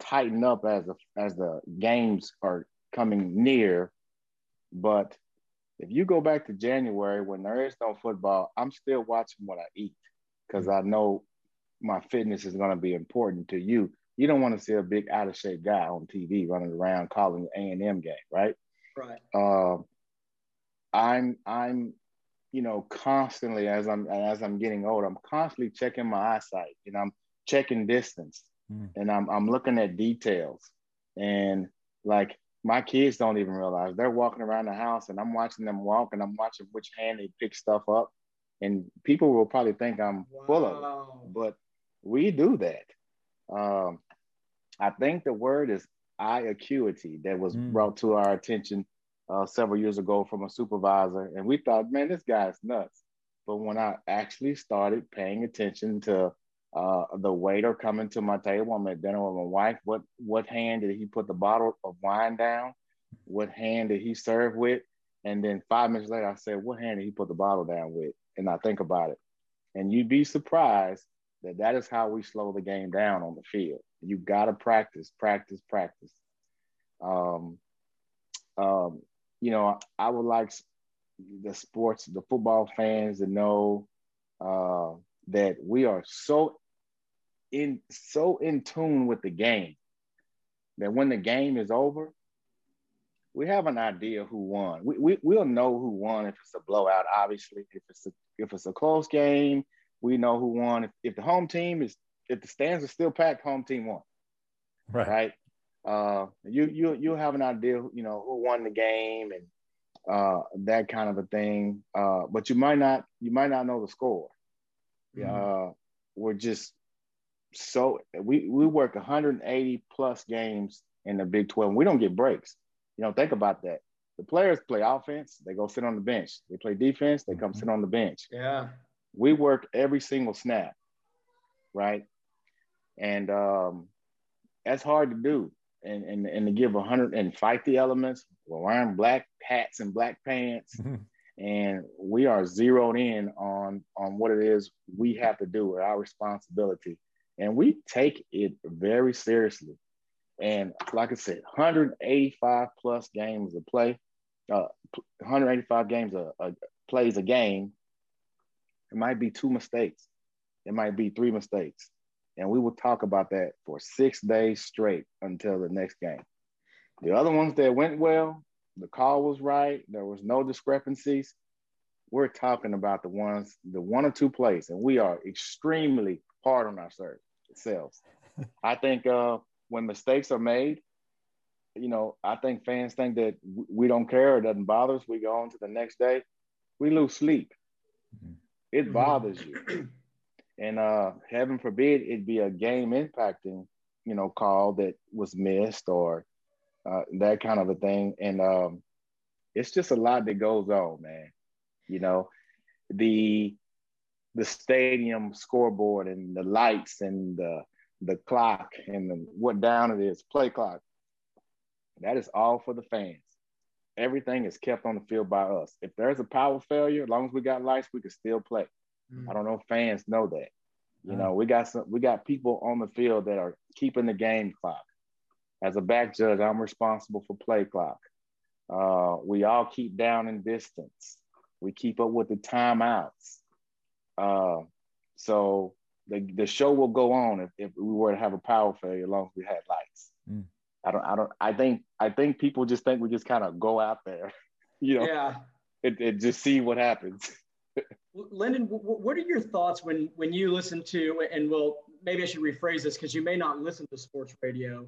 tighten up as the as the games are coming near. But if you go back to January when there is no football, I'm still watching what I eat because I know my fitness is going to be important to you you don't want to see a big out of shape guy on TV running around calling the A and M game, right? Right. Uh, I'm I'm you know constantly as I'm as I'm getting older, I'm constantly checking my eyesight. You know, I'm checking distance, mm. and I'm I'm looking at details, and like my kids don't even realize they're walking around the house, and I'm watching them walk, and I'm watching which hand they pick stuff up, and people will probably think I'm wow. full of it, but we do that. Um, I think the word is eye acuity that was mm. brought to our attention uh, several years ago from a supervisor, and we thought, man, this guy's nuts. But when I actually started paying attention to uh, the waiter coming to my table, I'm at dinner with my wife. What what hand did he put the bottle of wine down? What hand did he serve with? And then five minutes later, I said, what hand did he put the bottle down with? And I think about it, and you'd be surprised that that is how we slow the game down on the field. You got to practice, practice, practice. Um, um, you know, I would like the sports, the football fans to know uh, that we are so in so in tune with the game that when the game is over, we have an idea who won. We, we we'll know who won if it's a blowout. Obviously, if it's a, if it's a close game, we know who won. If, if the home team is if the stands are still packed, home team won. Right. Right uh, you you you have an idea, you know, who won the game and uh, that kind of a thing. Uh, but you might not you might not know the score. Mm-hmm. Uh, we're just so we we work 180 plus games in the Big 12. We don't get breaks. You know, think about that. The players play offense, they go sit on the bench. They play defense, they come mm-hmm. sit on the bench. Yeah. We work every single snap, right? And um, that's hard to do and, and, and to give a 100 and fight the elements. We're wearing black hats and black pants. Mm-hmm. And we are zeroed in on, on what it is we have to do with our responsibility. And we take it very seriously. And like I said, 185 plus games to play, uh, 185 games a, a plays a game. It might be two mistakes. It might be three mistakes and we will talk about that for six days straight until the next game. The other ones that went well, the call was right, there was no discrepancies. We're talking about the ones, the one or two plays, and we are extremely hard on ourselves. I think uh, when mistakes are made, you know, I think fans think that we don't care, it doesn't bother us. We go on to the next day, we lose sleep. Mm-hmm. It bothers you. and uh, heaven forbid it be a game impacting, you know, call that was missed or uh, that kind of a thing. And um, it's just a lot that goes on, man. You know, the the stadium scoreboard and the lights and the the clock and the, what down it is, play clock. That is all for the fans. Everything is kept on the field by us. If there's a power failure, as long as we got lights, we can still play. Mm. I don't know if fans know that. You know, we got some we got people on the field that are keeping the game clock. As a back judge, I'm responsible for play clock. Uh, we all keep down in distance. We keep up with the timeouts. Uh, so the, the show will go on if, if we were to have a power failure as long as we had lights. Mm. I don't I don't I think I think people just think we just kind of go out there, you know, yeah. and, and just see what happens. Lyndon, what are your thoughts when when you listen to and well maybe I should rephrase this because you may not listen to sports radio,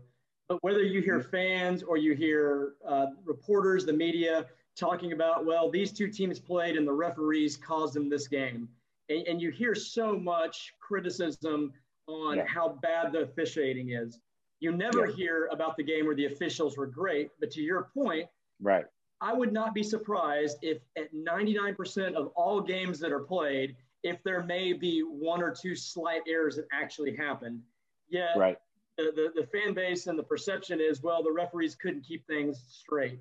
but whether you hear mm-hmm. fans or you hear uh, reporters, the media talking about well these two teams played and the referees caused them this game, and, and you hear so much criticism on yeah. how bad the officiating is. You never yeah. hear about the game where the officials were great, but to your point, right? I would not be surprised if at 99% of all games that are played, if there may be one or two slight errors that actually happen. Yet right. the, the, the fan base and the perception is, well, the referees couldn't keep things straight.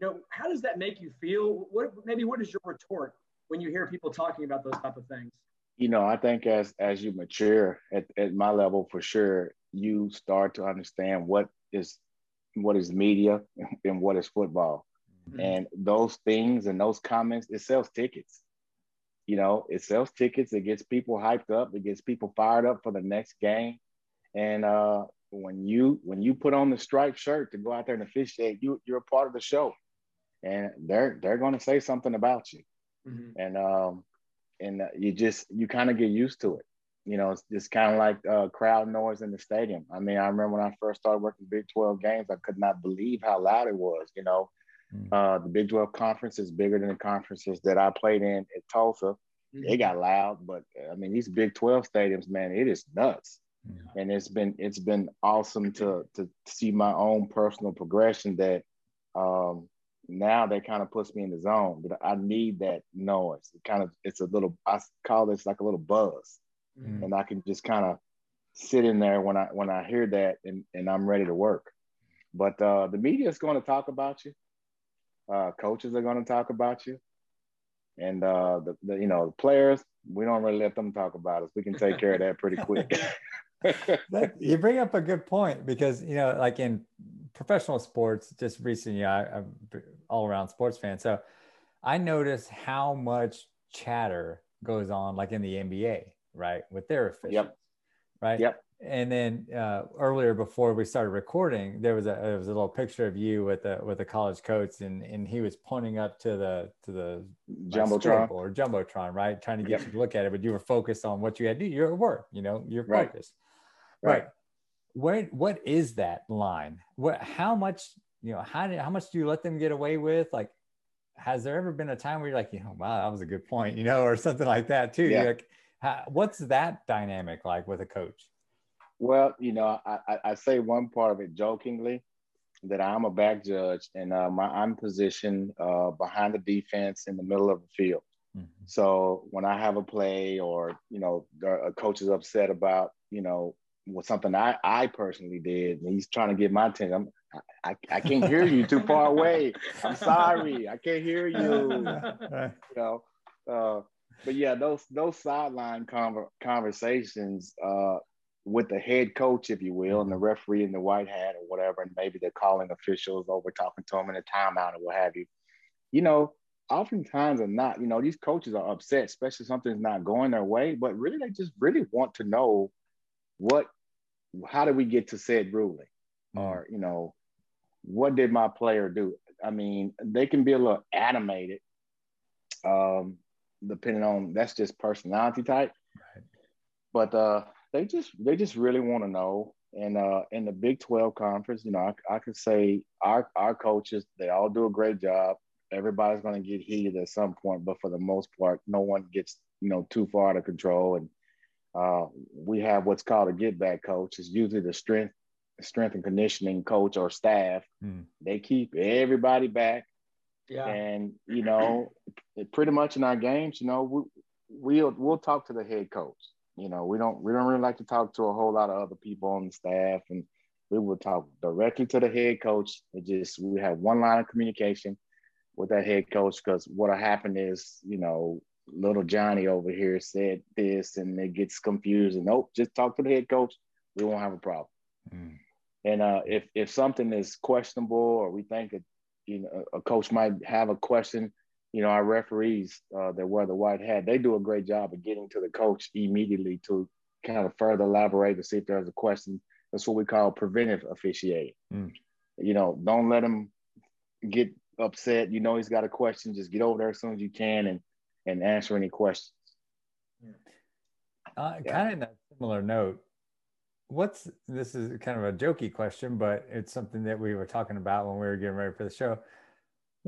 You know, how does that make you feel? What maybe what is your retort when you hear people talking about those type of things? You know, I think as as you mature at, at my level for sure, you start to understand what is what is media and what is football Mm-hmm. And those things and those comments, it sells tickets. You know, it sells tickets, it gets people hyped up, it gets people fired up for the next game. And uh, when you when you put on the striped shirt to go out there and officiate, you you're a part of the show, and they're they're going to say something about you, mm-hmm. and um, and you just you kind of get used to it. You know, it's just kind of like uh, crowd noise in the stadium. I mean, I remember when I first started working Big 12 games, I could not believe how loud it was. You know, mm-hmm. uh, the Big 12 conference is bigger than the conferences that I played in at Tulsa. Mm-hmm. It got loud, but I mean, these Big 12 stadiums, man, it is nuts. Yeah. And it's been it's been awesome to to see my own personal progression that um, now that kind of puts me in the zone. But I need that noise. It kind of it's a little I call this like a little buzz, mm. and I can just kind of sit in there when I when I hear that and and I'm ready to work. But uh, the media is going to talk about you. Uh, coaches are going to talk about you, and uh, the, the you know the players we don't really let them talk about us. We can take care of that pretty quick. that, you bring up a good point because you know, like in professional sports, just recently, I, I'm all around sports fan, so I notice how much chatter goes on, like in the NBA, right, with their officials, yep. right? Yep. And then uh, earlier, before we started recording, there was a there was a little picture of you with a with a college coach, and and he was pointing up to the to the jumbotron or jumbotron, right, trying to get yep. you to look at it, but you were focused on what you had to do. You're at work, you know, you're right. focused. Right. Where what is that line? What how much, you know, how did, how much do you let them get away with? Like has there ever been a time where you're like, you know, wow, that was a good point, you know, or something like that too? Yeah. Like, how, what's that dynamic like with a coach? Well, you know, I, I, I, say one part of it jokingly that I'm a back judge and uh, my, I'm positioned uh, behind the defense in the middle of the field. Mm-hmm. So when I have a play or, you know, a coach is upset about, you know, was something I, I personally did. And he's trying to get my attention. I'm, I, I can't hear you too far away. I'm sorry. I can't hear you. you know, uh, but yeah, those those sideline conver- conversations uh, with the head coach, if you will, and the referee in the white hat or whatever, and maybe the calling officials over talking to them in a timeout or what have you. You know, oftentimes are not. You know, these coaches are upset, especially something's not going their way. But really, they just really want to know what how did we get to said ruling? Mm. Or, you know, what did my player do? I mean, they can be a little animated, um, depending on that's just personality type. Right. But uh, they just they just really want to know. And uh, in the Big 12 conference, you know, I, I could say our our coaches, they all do a great job. Everybody's going to get heated at some point, but for the most part, no one gets you know too far out of control. And uh, we have what's called a get back coach. It's usually the strength, strength and conditioning coach or staff. Mm. They keep everybody back. Yeah. And you know, pretty much in our games, you know, we, we'll we'll talk to the head coach. You know, we don't we don't really like to talk to a whole lot of other people on the staff, and we will talk directly to the head coach. It just we have one line of communication with that head coach because what'll happen is, you know, little Johnny over here said this and it gets confused and nope, just talk to the head coach. We won't have a problem. Mm. And uh, if if something is questionable or we think that you know a coach might have a question, you know our referees uh, that wear the white hat, they do a great job of getting to the coach immediately to kind of further elaborate to see if there's a question. That's what we call preventive officiating. Mm. You know, don't let him get upset. You know he's got a question. Just get over there as soon as you can and and answer any questions. Uh, yeah. Kind of in a similar note, what's this is kind of a jokey question, but it's something that we were talking about when we were getting ready for the show.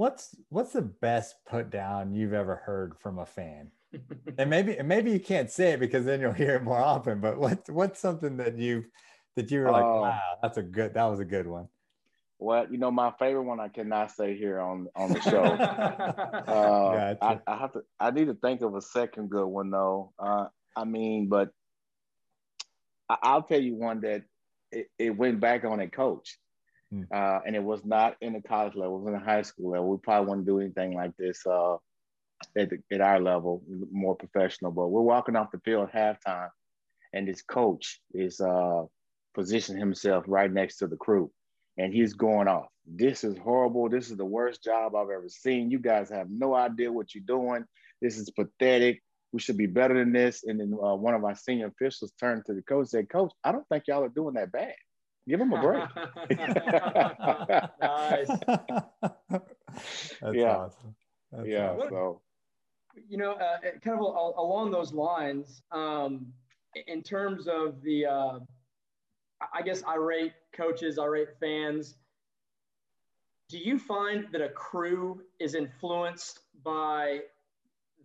What's what's the best put down you've ever heard from a fan? and maybe and maybe you can't say it because then you'll hear it more often. But what's what's something that you that you were like, uh, wow, that's a good that was a good one. Well, you know, my favorite one I cannot say here on on the show. uh, I, I, have to. I need to think of a second good one though. Uh, I mean, but I, will tell you one that it, it, went back on a coach, hmm. uh, and it was not in the college level. It was in the high school level. We probably wouldn't do anything like this uh, at the, at our level, more professional. But we're walking off the field at halftime, and this coach is uh, positioning himself right next to the crew and he's going off. This is horrible. This is the worst job I've ever seen. You guys have no idea what you're doing. This is pathetic. We should be better than this. And then uh, one of our senior officials turned to the coach and said, Coach, I don't think y'all are doing that bad. Give them a break. nice. That's Yeah. awesome. That's yeah. awesome. So you know, uh, kind of al- along those lines, um, in terms of the, uh, I guess, irate coaches, irate fans, do you find that a crew is influenced by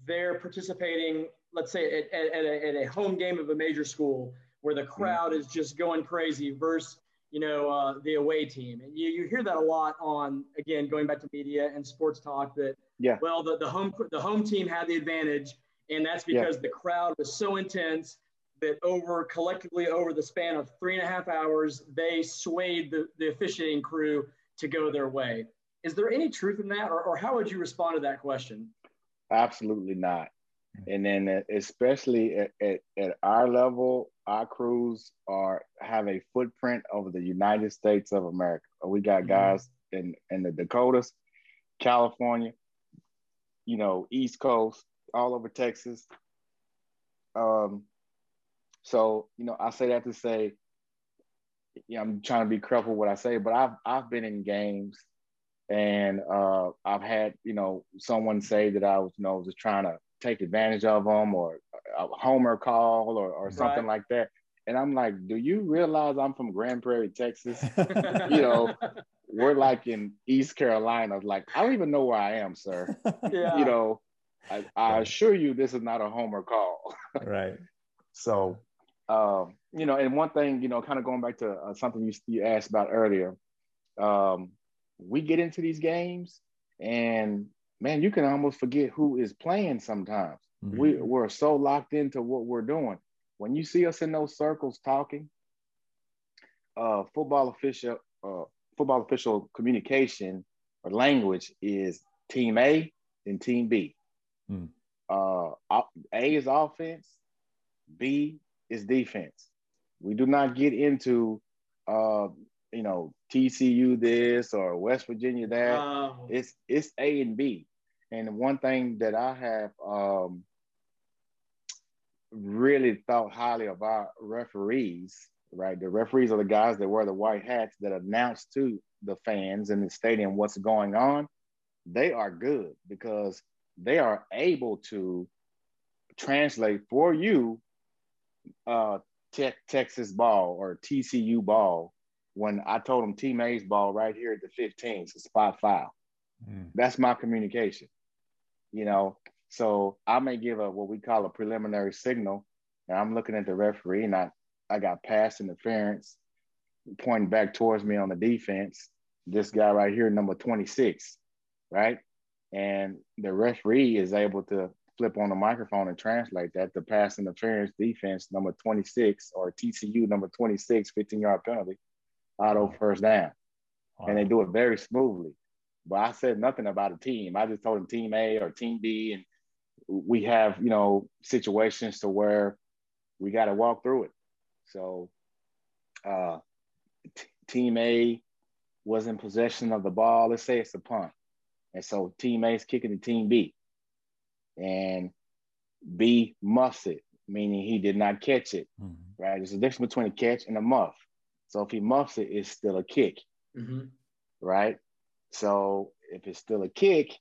their participating, let's say, at, at, at, a, at a home game of a major school where the crowd is just going crazy versus, you know, uh, the away team? And you, you hear that a lot on, again, going back to media and sports talk that yeah. well, the, the home the home team had the advantage, and that's because the crowd was so intense that over collectively over the span of three and a half hours, they swayed the, the officiating crew to go their way. Is there any truth in that, or, or how would you respond to that question? Absolutely not. And then uh, especially at, at, at our level, our crews are have a footprint over the United States of America. We got Mhm. guys in, in the Dakotas, California, you know, East Coast, all over Texas. Um, so you know, I say that to say, yeah, I'm trying to be careful what I say, but I've I've been in games and uh, I've had you know someone say that I was you know just trying to take advantage of them or a homer call or, or something Right. like that. And I'm like, do you realize I'm from Grand Prairie, Texas? You know, We're like in East Carolina. Like, I don't even know where I am, sir. yeah. You know, I, I assure you this is not a homer call. right. So, um, you know, and one thing, you know, kind of going back to uh, something you, you asked about earlier, um, we get into these games and man, you can almost forget who is playing sometimes. Mhm. We, we're so locked into what we're doing. When you see us in those circles talking, uh, football official, uh, football official communication or language is team A and team B. Hmm. Uh, A is offense, B is defense. We do not get into, uh, you know, TCU this or West Virginia that. Wow. It's it's A and B. And one thing that I have um, really thought highly of our referees, right? The referees are the guys that wear the white hats that announce to the fans in the stadium what's going on. They are good because they are able to translate for you uh, te- Texas ball or TCU ball when I told them team A's ball right here at the 15, so spot foul. Mm. That's my communication. You know, so I may give a what we call a preliminary signal, and I'm looking at the referee, and I I got pass interference pointing back towards me on the defense. This guy right here, number 26, right? And the referee is able to flip on the microphone and translate that to pass interference defense number 26 or TCU number 26, 15 yard penalty, auto first down and they do it very smoothly. But I said nothing about a team. I just told them team A or team B, and we have you know situations to where we got to walk through it. So, uh, t- team A was in possession of the ball. Let's say it's a punt, and so team A is kicking to team B, and B muffs it, meaning he did not catch it. Mhm. Right? There's a difference between a catch and a muff. So if he muffs it, it's still a kick Mhm. right? So if it's still a kick,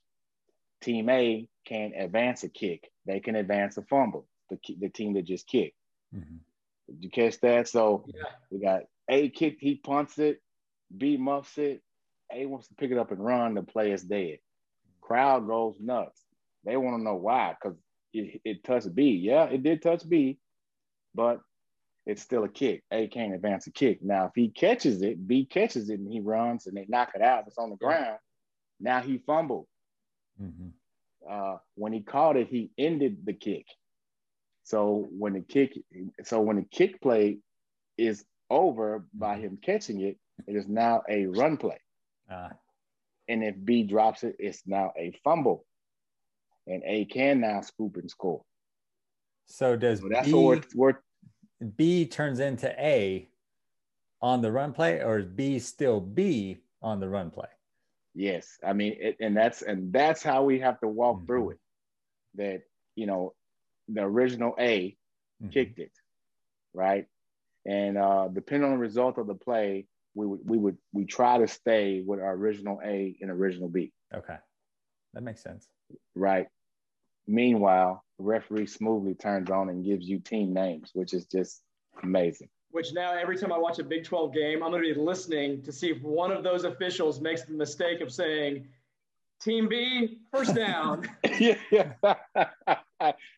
team A can advance a kick. They can advance a fumble. The, the team that just kicked. Mhm. Did you catch that? So Yeah. we got A kicked, he punts it. B muffs it. A wants to pick it up and run. The play is dead. Crowd goes nuts. They want to know why because it, it touched B. Yeah, it did touch B, but it's still a kick. A can't advance a kick. Now, if he catches it, B catches it and he runs and they knock it out. It's on the ground. Now he fumbled. Mhm. Uh, when he caught it, he ended the kick. So when the kick, so when the kick play is over by him catching it, it is now a run play. Ah, And if B drops it, it's now a fumble. And A can now scoop and score. so does So that's B, what we're, we're B turns into A on the run play, or is B still B on the run play? Yes, I mean, it, and that's and that's how we have to walk Mhm. through it. That you know, the original A Mhm. kicked it, right? And uh, depending on the result of the play, we would we would we try to stay with our original A and original B. Okay, that makes sense. Right. Meanwhile, the referee smoothly turns on and gives you team names, which is just amazing. Which now, every time I watch a Big 12 game, I'm going to be listening to see if one of those officials makes the mistake of saying, Team B, first down. yeah.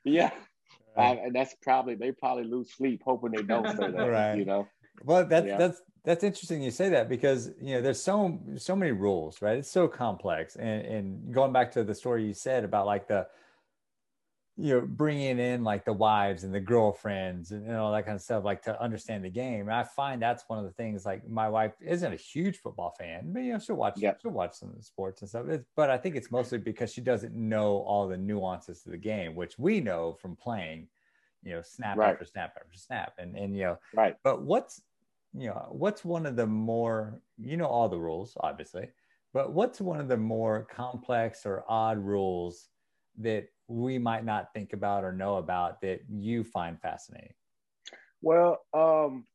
yeah. Right. Um, and that's probably, they probably lose sleep hoping they don't say that, right. you know? Well, that's, yeah. that's, that's interesting you say that because you know there's so so many rules right it's so complex and and going back to the story you said about like the you know bringing in like the wives and the girlfriends and, and all that kind of stuff like to understand the game and i find that's one of the things like my wife isn't a huge football fan but you know she'll watch yep. she'll watch some sports and stuff it's, but i think it's mostly because she doesn't know all the nuances to the game which we know from playing you know snap right. after snap after snap and and you know right but what's you know what's one of the more you know all the rules obviously but what's one of the more complex or odd rules that we might not think about or know about that you find fascinating? Well, um,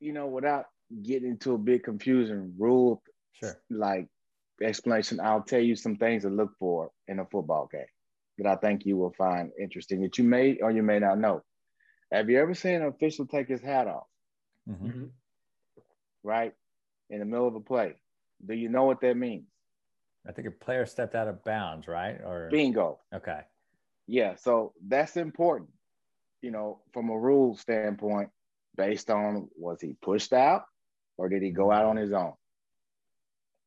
you know, without getting into a big confusion rule, sure. like explanation, I'll tell you some things to look for in a football game that I think you will find interesting that you may or you may not know. Have you ever seen an official take his hat off? Mm-hmm. mm-hmm. Right in the middle of a play. Do you know what that means? I think a player stepped out of bounds, right? Or bingo. Okay. Yeah, so that's important, you know, from a rule standpoint, based on was he pushed out or did he go out on his own?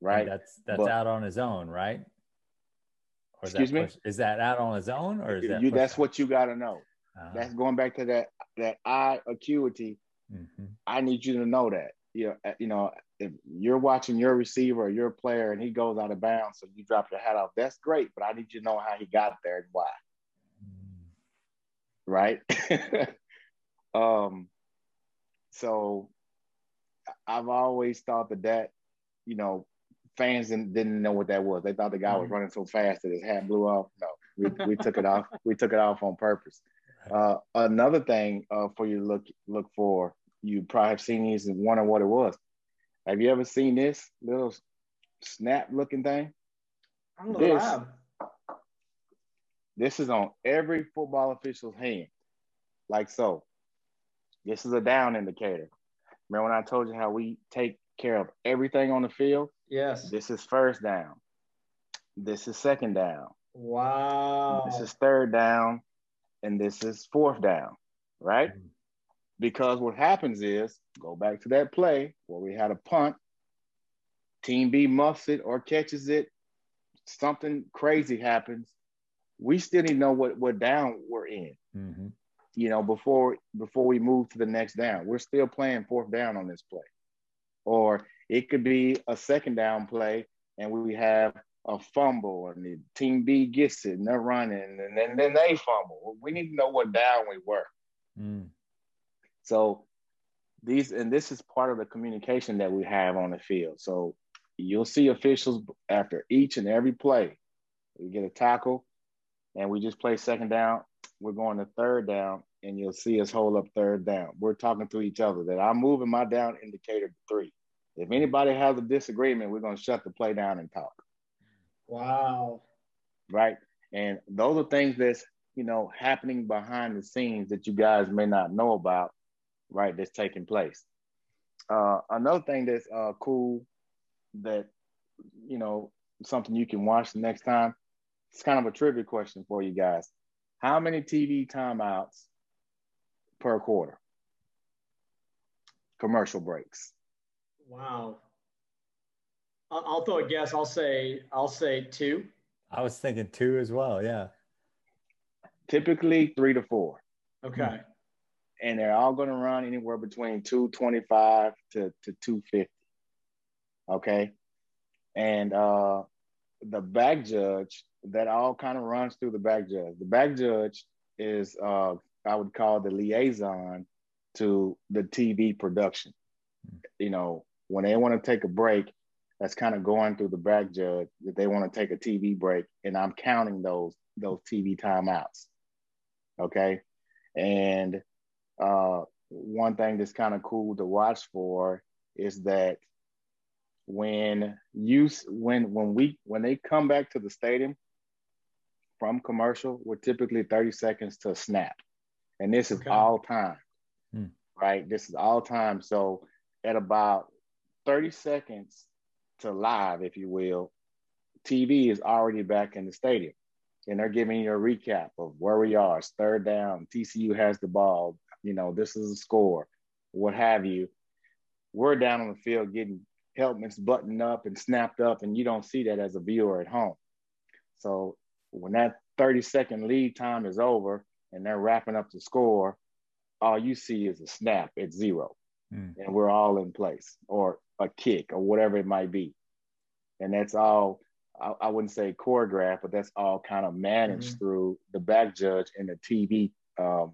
Right. And that's that's but, out on his own, right? Or is excuse that me. Is that out on his own, or is that you? That's out? what you got to know. Uh-huh. That's going back to that that eye acuity. Mm-hmm. I need you to know that. You know, you know, if you're watching your receiver or your player and he goes out of bounds, so you drop your hat off, that's great. But I need you to know how he got there and why. Right. um, so I've always thought that that, you know, fans didn't, didn't know what that was. They thought the guy was mm-hmm. running so fast that his hat blew off. No, we, we took it off. We took it off on purpose. Uh, another thing uh, for you to look look for, you probably have seen these and wonder what it was. Have you ever seen this little snap looking thing? This, this is on every football official's hand, like so. This is a down indicator. Remember when I told you how we take care of everything on the field? Yes. This is first down. This is second down. Wow. This is third down. And this is fourth down, right? Mm-hmm. Because what happens is, go back to that play where we had a punt, team B muffs it or catches it, something crazy happens. We still need to know what, what down we're in. Mm-hmm. You know, before before we move to the next down. We're still playing fourth down on this play. Or it could be a second down play and we have a fumble and the team B gets it and they're running and then, then they fumble. We need to know what down we were. Mm. So these and this is part of the communication that we have on the field. So you'll see officials after each and every play. We get a tackle and we just play second down. We're going to third down and you'll see us hold up third down. We're talking to each other that I'm moving my down indicator to three. If anybody has a disagreement, we're going to shut the play down and talk. Wow. Right. And those are things that's, you know, happening behind the scenes that you guys may not know about right, that's taking place. Uh, another thing that's uh, cool that, you know, something you can watch the next time, it's kind of a trivia question for you guys. How many TV timeouts per quarter? Commercial breaks. Wow. I'll throw a guess. I'll say I'll say two. I was thinking two as well. Yeah. Typically three to four. Okay and they're all going to run anywhere between 225 to, to 250 okay? And uh the back judge that all kind of runs through the back judge. The back judge is uh i would call the liaison to the tv production. You know when they want to take a break that's kind of going through the back judge that they want to take a tv break and i'm counting those those tv timeouts okay? And uh, one thing that's kind of cool to watch for is that when you when when we when they come back to the stadium from commercial, we're typically 30 seconds to snap. And this is okay. all time. Hmm. Right? This is all time. So at about 30 seconds to live, if you will, TV is already back in the stadium. And they're giving you a recap of where we are. It's third down. TCU has the ball. You know, this is a score, what have you. We're down on the field getting helmets buttoned up and snapped up, and you don't see that as a viewer at home. So when that 30 second lead time is over and they're wrapping up the score, all you see is a snap at zero. Mm. And we're all in place, or a kick, or whatever it might be. And that's all, I, wouldn't say choreographed, but that's all kind of managed mm-hmm. through the back judge and the TV. Um,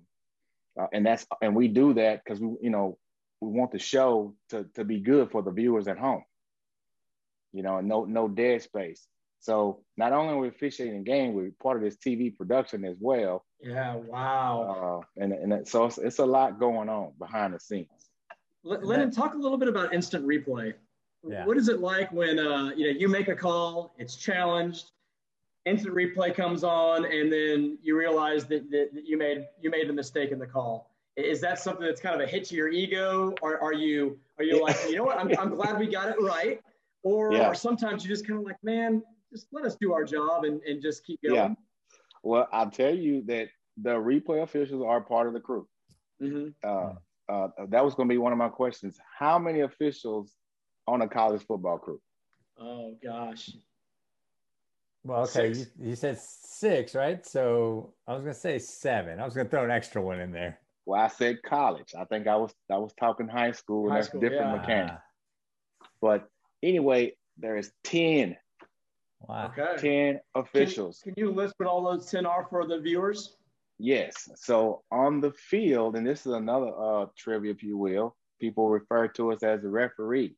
uh, and that's, and we do that because we, you know, we want the show to, to be good for the viewers at home. You know, no, no dead space. So not only are we officiating the game, we're part of this TV production as well. Yeah, wow. Uh, and and so it's, it's, a lot going on behind the scenes. Lyndon, talk a little bit about instant replay. Yeah. What is it like when uh, you know you make a call, it's challenged, instant replay comes on, and then you realize that, that, that you made you made the mistake in the call? Is that something that's kind of a hit to your ego, or are you are you like you know what I'm, I'm glad we got it right, or, yeah. or sometimes you just kind of like man just let us do our job and, and just keep going. Yeah. Well, I'll tell you that the replay officials are part of the crew. Mm-hmm. Uh, uh, that was going to be one of my questions. How many officials on a college football crew? Oh gosh. Well, okay, you, you, said six, right? So I was going to say seven. I was going to throw an extra one in there. Well, I said college. I think I was I was talking high school, high and that's school, different yeah. mechanics. But anyway, there is ten Wow. Okay. 10 officials. Can, can, you list what all those 10 are for the viewers? Yes. So on the field, and this is another uh, trivia, if you will, people refer to us as the referees.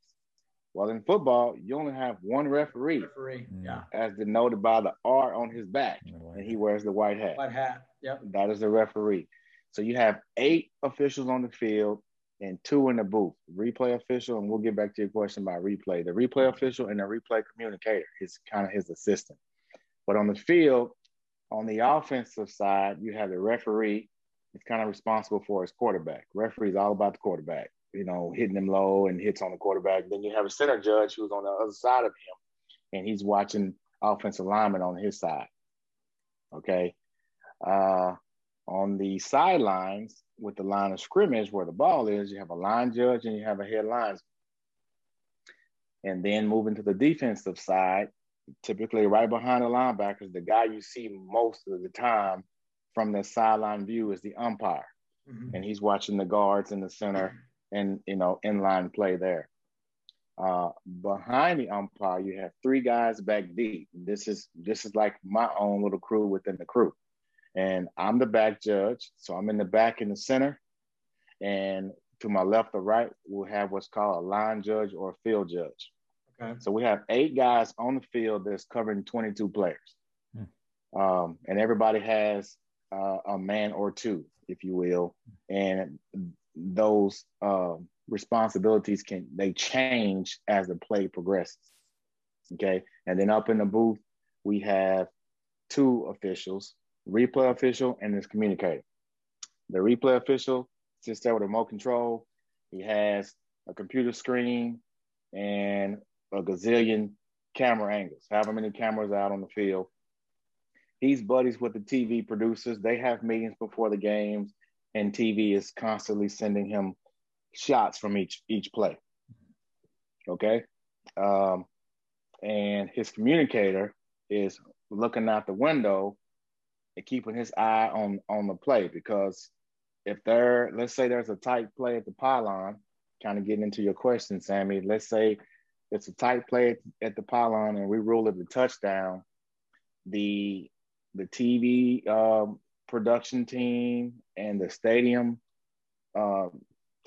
Well, in football, you only have one referee. Referee, mm. yeah. As denoted by the R on his back, and he wears the white hat. White hat, yep. That is the referee. So you have eight officials on the field and two in the booth. Replay official, and we'll get back to your question about replay. The replay official and the replay communicator is kind of his assistant. But on the field, on the offensive side, you have the referee. It's kind of responsible for his quarterback. Referee is all about the quarterback, you know, hitting him low and hits on the quarterback. Then you have a center judge who's on the other side of him, and he's watching offensive lineman on his side. Okay. Uh, on the sidelines, with the line of scrimmage where the ball is, you have a line judge and you have a head linesman. And then moving to the defensive side, typically right behind the linebackers, the guy you see most of the time from the sideline view is the umpire. Mm-hmm. And he's watching the guards in the center and you know inline play there. Uh, behind the umpire, you have three guys back deep. This is this is like my own little crew within the crew and I'm the back judge. So I'm in the back in the center. And to my left or right, we'll have what's called a line judge or a field judge. Okay. So we have eight guys on the field that's covering 22 players. Hmm. Um, and everybody has uh, a man or two, if you will. And those uh, responsibilities can, they change as the play progresses. Okay. And then up in the booth, we have two officials replay official, and his communicator. The replay official sits there with a remote control. He has a computer screen and a gazillion camera angles, however many cameras out on the field. He's buddies with the TV producers. They have meetings before the games, and TV is constantly sending him shots from each each play. Okay, um, and his communicator is looking out the window and keeping his eye on on the play because if there, let's say there's a tight play at the pylon, kind of getting into your question, Sammy. Let's say it's a tight play at the pylon and we rule it a touchdown. The the TV um, production team and the stadium uh,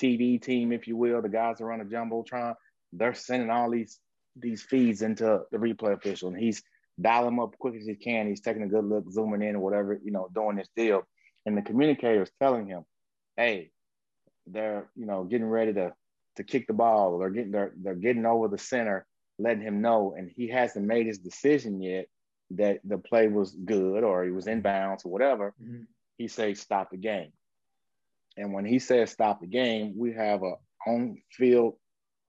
TV team, if you will, the guys that run a jumbotron, they're sending all these these feeds into the replay official, and he's dialing him up quick as he can. He's taking a good look, zooming in or whatever, you know, doing this deal. And the communicator is telling him, hey, they're you know getting ready to to kick the ball or getting they're they're getting over the center, letting him know, and he hasn't made his decision yet that the play was good or he was in bounds or whatever, mm-hmm. he says stop the game. And when he says stop the game, we have a on field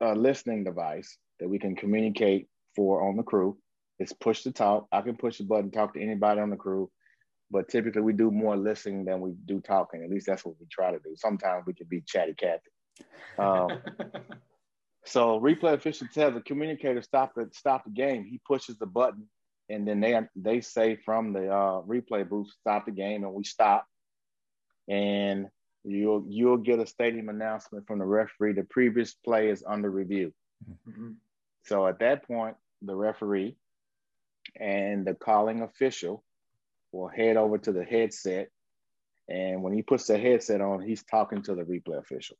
uh, listening device that we can communicate for on the crew. It's push to talk. I can push the button, talk to anybody on the crew, but typically we do more listening than we do talking. At least that's what we try to do. Sometimes we can be chatty Cathy. Um, so replay official tells the communicator stop the stop the game. He pushes the button, and then they they say from the uh, replay booth stop the game, and we stop. And you'll you'll get a stadium announcement from the referee. The previous play is under review. Mm-hmm. So at that point, the referee and the calling official will head over to the headset. And when he puts the headset on, he's talking to the replay official.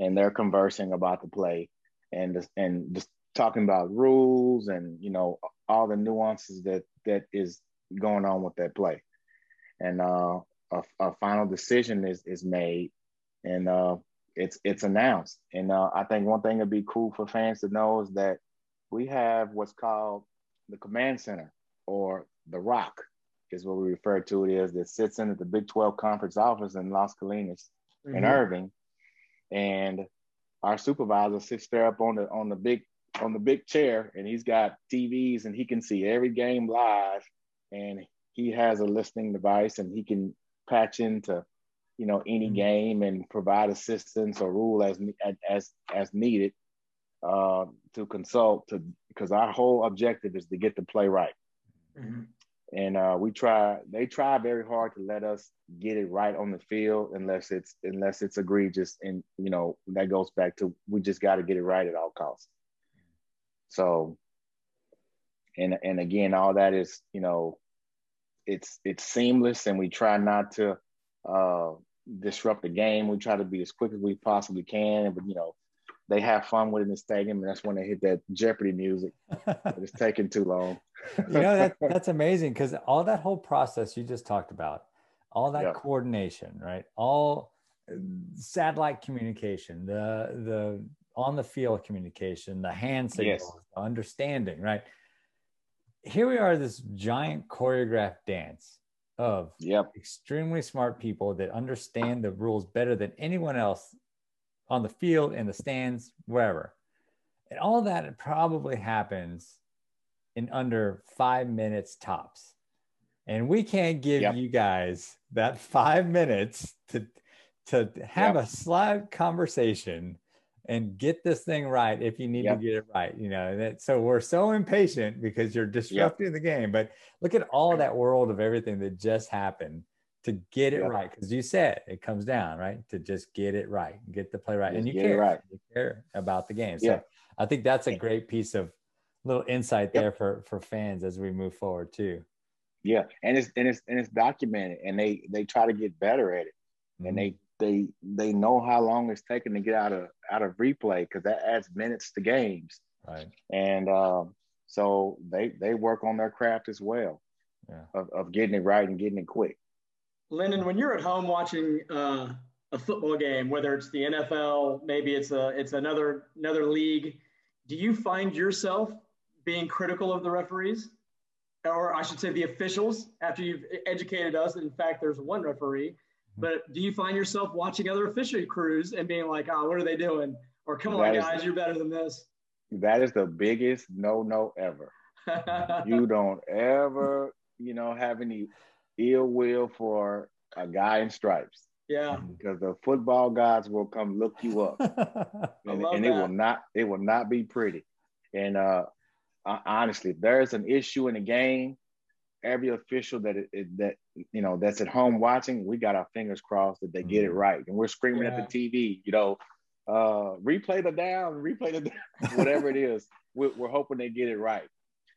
And they're conversing about the play and and just talking about rules and you know all the nuances that that is going on with that play. And uh, a, a final decision is is made, and uh, it's it's announced. And uh, I think one thing that'd be cool for fans to know is that we have what's called the command center or the rock is what we refer to it as that sits in at the Big 12 conference office in Las Colinas mm-hmm. in Irving. And our supervisor sits there up on the on the big on the big chair and he's got TVs and he can see every game live and he has a listening device and he can patch into you know any mm-hmm. game and provide assistance or rule as as as needed uh, to consult to because our whole objective is to get the play right. Mm-hmm. And uh, we try. They try very hard to let us get it right on the field, unless it's unless it's egregious. And you know that goes back to we just got to get it right at all costs. So, and and again, all that is you know, it's it's seamless, and we try not to uh, disrupt the game. We try to be as quick as we possibly can, but you know, they have fun with it in the stadium, and that's when they hit that Jeopardy music. it's taking too long. you know that that's amazing because all that whole process you just talked about, all that coordination, right? All satellite communication, the the on the field communication, the hand signals, yes. the understanding, right? Here we are, this giant choreographed dance of yep. extremely smart people that understand the rules better than anyone else on the field, in the stands, wherever. And all that probably happens in under five minutes tops. And we can't give yep. you guys that five minutes to to have yep. a slight conversation and get this thing right if you need yep. to get it right. You know, that so we're so impatient because you're disrupting the game. But look at all that world of everything that just happened to get it yeah. right because you said it comes down right to just get it right get the play right just and you care right you care about the game so yeah. i think that's a great piece of little insight there for for fans as we move forward too yeah and it's and it's and it's documented and they they try to get better at it mm-hmm. and they they they know how long it's taken to get out of out of replay because that adds minutes to games right and um so they they work on their craft as well yeah. of, of getting it right and getting it quick Lyndon, when you're at home watching uh, a football game, whether it's the NFL, maybe it's a it's another another league, do you find yourself being critical of the referees, or I should say the officials? After you've educated us, in fact there's one referee, but do you find yourself watching other official crews and being like, "Oh, what are they doing?" Or "Come that on, is, guys, you're better than this." That is the biggest no no ever. you don't ever, you know, have any ill will for a guy in stripes. Yeah. Because the football gods will come look you up. and, and it will not it will not be pretty. And uh honestly, if there's an issue in the game, every official that it, it, that you know that's at home watching, we got our fingers crossed that they get it mm-hmm. right. And we're screaming yeah. at the TV, you know, uh replay the down, replay the down, whatever it is. We're, we're hoping they get it right.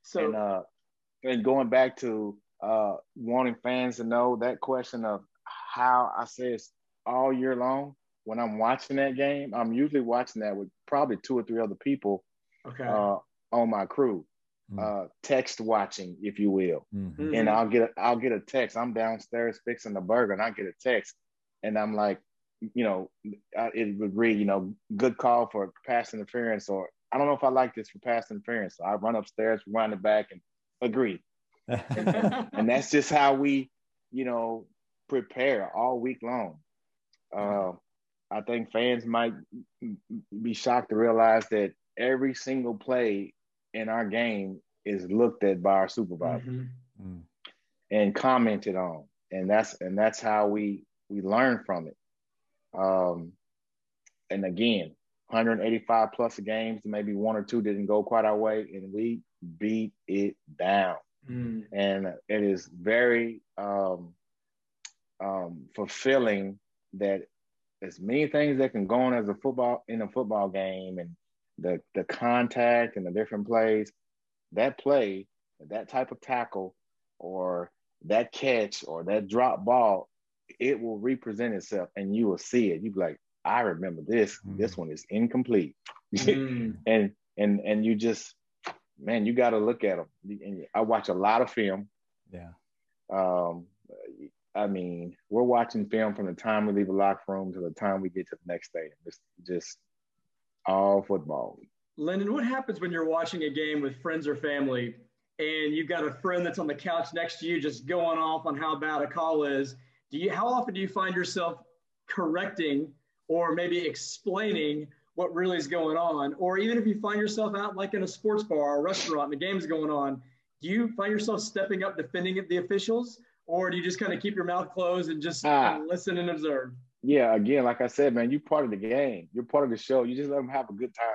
So and uh and going back to uh, wanting fans to know that question of how I say it's all year long. When I'm watching that game, I'm usually watching that with probably two or three other people okay. uh, on my crew, mm-hmm. Uh, text watching, if you will. Mm-hmm. And I'll get a, I'll get a text. I'm downstairs fixing the burger, and I get a text, and I'm like, you know, it would read, you know, good call for pass interference, or I don't know if I like this for pass interference. So I run upstairs, run it back, and agree. and that's just how we, you know, prepare all week long. Uh, I think fans might be shocked to realize that every single play in our game is looked at by our supervisor mm-hmm. Mm. and commented on, and that's and that's how we we learn from it. Um, and again, 185 plus games, maybe one or two didn't go quite our way, and we beat it down. Mm. And it is very um, um, fulfilling that as many things that can go on as a football in a football game and the the contact and the different plays, that play, that type of tackle, or that catch or that drop ball, it will represent itself and you will see it. You be like, I remember this. Mm. This one is incomplete. Mm. and and and you just man, you got to look at them. And I watch a lot of film. Yeah. Um, I mean, we're watching film from the time we leave the locker room to the time we get to the next day. It's just all football. Lyndon, what happens when you're watching a game with friends or family and you've got a friend that's on the couch next to you just going off on how bad a call is? Do you how often do you find yourself correcting or maybe explaining what really is going on? Or even if you find yourself out like in a sports bar or restaurant and the game's going on, do you find yourself stepping up defending the officials? Or do you just kind of keep your mouth closed and just ah. kind of listen and observe? Yeah, again, like I said, man, you're part of the game. You're part of the show. You just let them have a good time.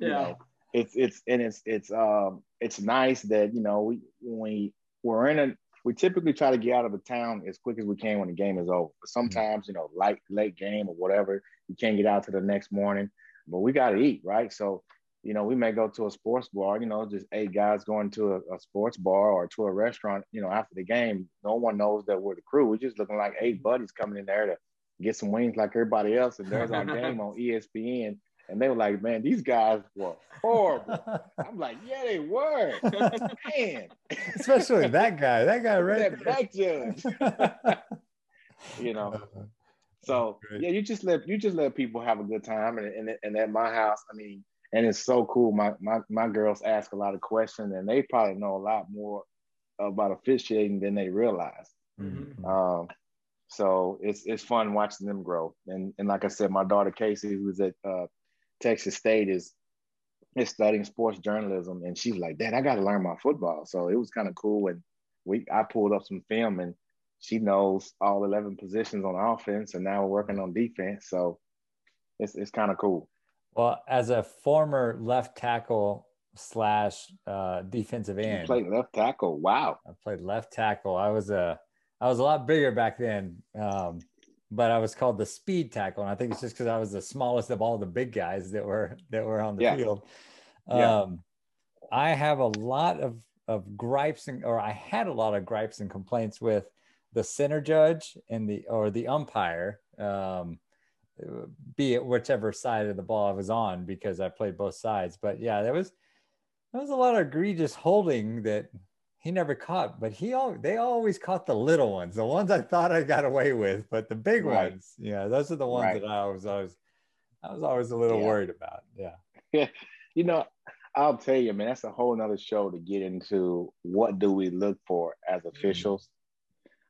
Yeah. You know? It's it's and it's it's um it's nice that you know we when we we're in a we typically try to get out of the town as quick as we can when the game is over. But sometimes, you know, light late game or whatever, you can't get out to the next morning but we got to eat, right? So, you know, we may go to a sports bar, you know, just eight guys going to a, a, sports bar or to a restaurant, you know, after the game. No one knows that we're the crew. We're just looking like eight buddies coming in there to get some wings like everybody else. And there's our game on ESPN. And they were like, man, these guys were horrible. I'm like, yeah, they were. man. Especially that guy. That guy right that back judge. you know. Uh-huh. So yeah, you just let you just let people have a good time, and and, and at my house, I mean, and it's so cool. My my my girls ask a lot of questions, and they probably know a lot more about officiating than they realize. Mm-hmm. Um, so it's it's fun watching them grow. And and like I said, my daughter Casey, who's at uh, Texas State, is is studying sports journalism, and she's like, "Dad, I got to learn my football." So it was kind of cool, and we I pulled up some film and she knows all 11 positions on offense and now we're working on defense. So it's, it's kind of cool. Well as a former left tackle slash uh, defensive end you played left tackle. Wow. I played left tackle. I was a i was a lot bigger back then um, but i was called the speed tackle and i think it's just because i was the smallest of all the big guys that were that were on the yeah. field um, yeah. i have a lot of of gripes and or i had a lot of gripes and complaints with the center judge and the or the umpire, um, be it whichever side of the ball I was on because I played both sides. But yeah, there was there was a lot of egregious holding that he never caught, but he all they always caught the little ones, the ones I thought I got away with, but the big right. ones, yeah, those are the ones right. that I was always I was always a little yeah. worried about. Yeah. Yeah. you know, I'll tell you, man, that's a whole nother show to get into what do we look for as mm-hmm. officials.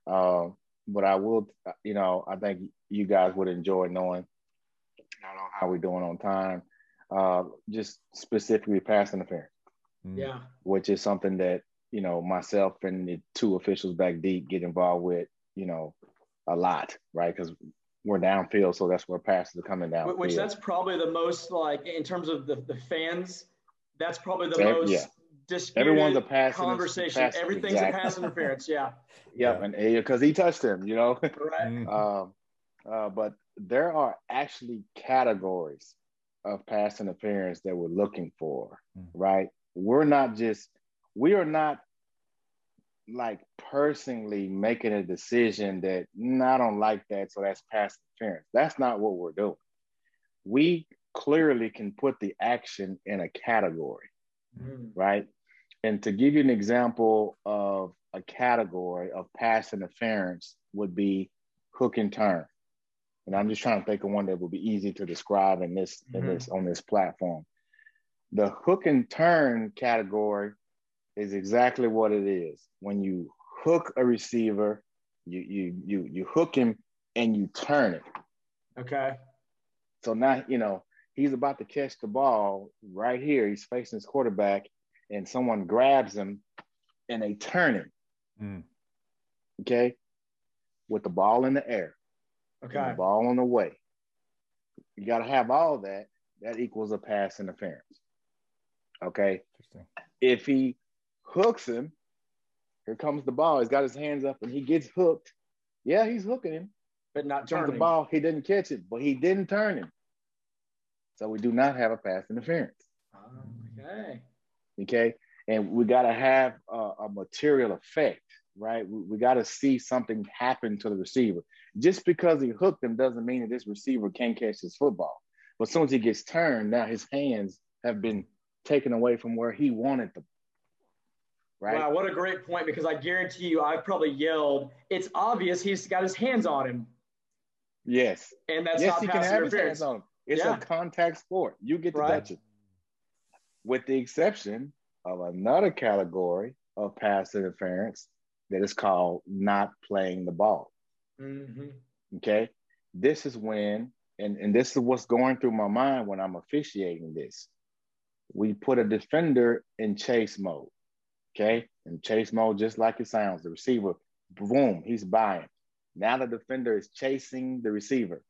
Uh, but I will, you know, I think you guys would enjoy knowing, know how we're doing on time, uh, just specifically pass interference. Mm. Yeah. Which is something that, you know, myself and the two officials back deep get involved with, you know, a lot, right? Because we're downfield, so that's where passes are coming down. Which that's probably the most like in terms of the, the fans, that's probably the most yeah disputed Everyone's a pass conversation. Pass, Everything's exactly. a pass interference. Yeah. yep, and because he touched him, you know. right. Um, uh, but there are actually categories of pass interference that we're looking for, mm-hmm. right? We're not just we are not like personally making a decision that mm, I don't like that, so that's pass interference. That's not what we're doing. We clearly can put the action in a category, mm. right? And to give you an example of a category of pass interference would be hook and turn, and I'm just trying to think of one that would be easy to describe in this mm-hmm. in this on this platform. The hook and turn category is exactly what it is. When you hook a receiver, you you you you hook him and you turn it. Okay. So now you know he's about to catch the ball right here. He's facing his quarterback, and someone grabs him and they turn him. Mm. Okay. With the ball in the air. Okay. The ball on the way. You got to have all that. That equals a pass interference. Okay. If he hooks him, here comes the ball. He's got his hands up and he gets hooked. Yeah, he's hooking him. But not turning. the ball. He didn't catch it, but he didn't turn him. So we do not have a pass interference. Okay. Okay. And we got to have a, a, material effect, right? We, we got to see something happen to the receiver. Just because he hooked him doesn't mean that this receiver can't catch his football. But as soon as he gets turned, now his hands have been taken away from where he wanted them. Right. Wow, what a great point because I guarantee you I've probably yelled, it's obvious he's got his hands on him. Yes. And that's yes, not he can have his hands on him. It's yeah. a contact sport. You get to right. touch it. With the exception of another category of pass interference that is called not playing the ball. Mm-hmm. Okay. This is when, and, and this is what's going through my mind when I'm officiating this. We put a defender in chase mode. Okay. And chase mode, just like it sounds, the receiver, boom, he's buying. Now the defender is chasing the receiver.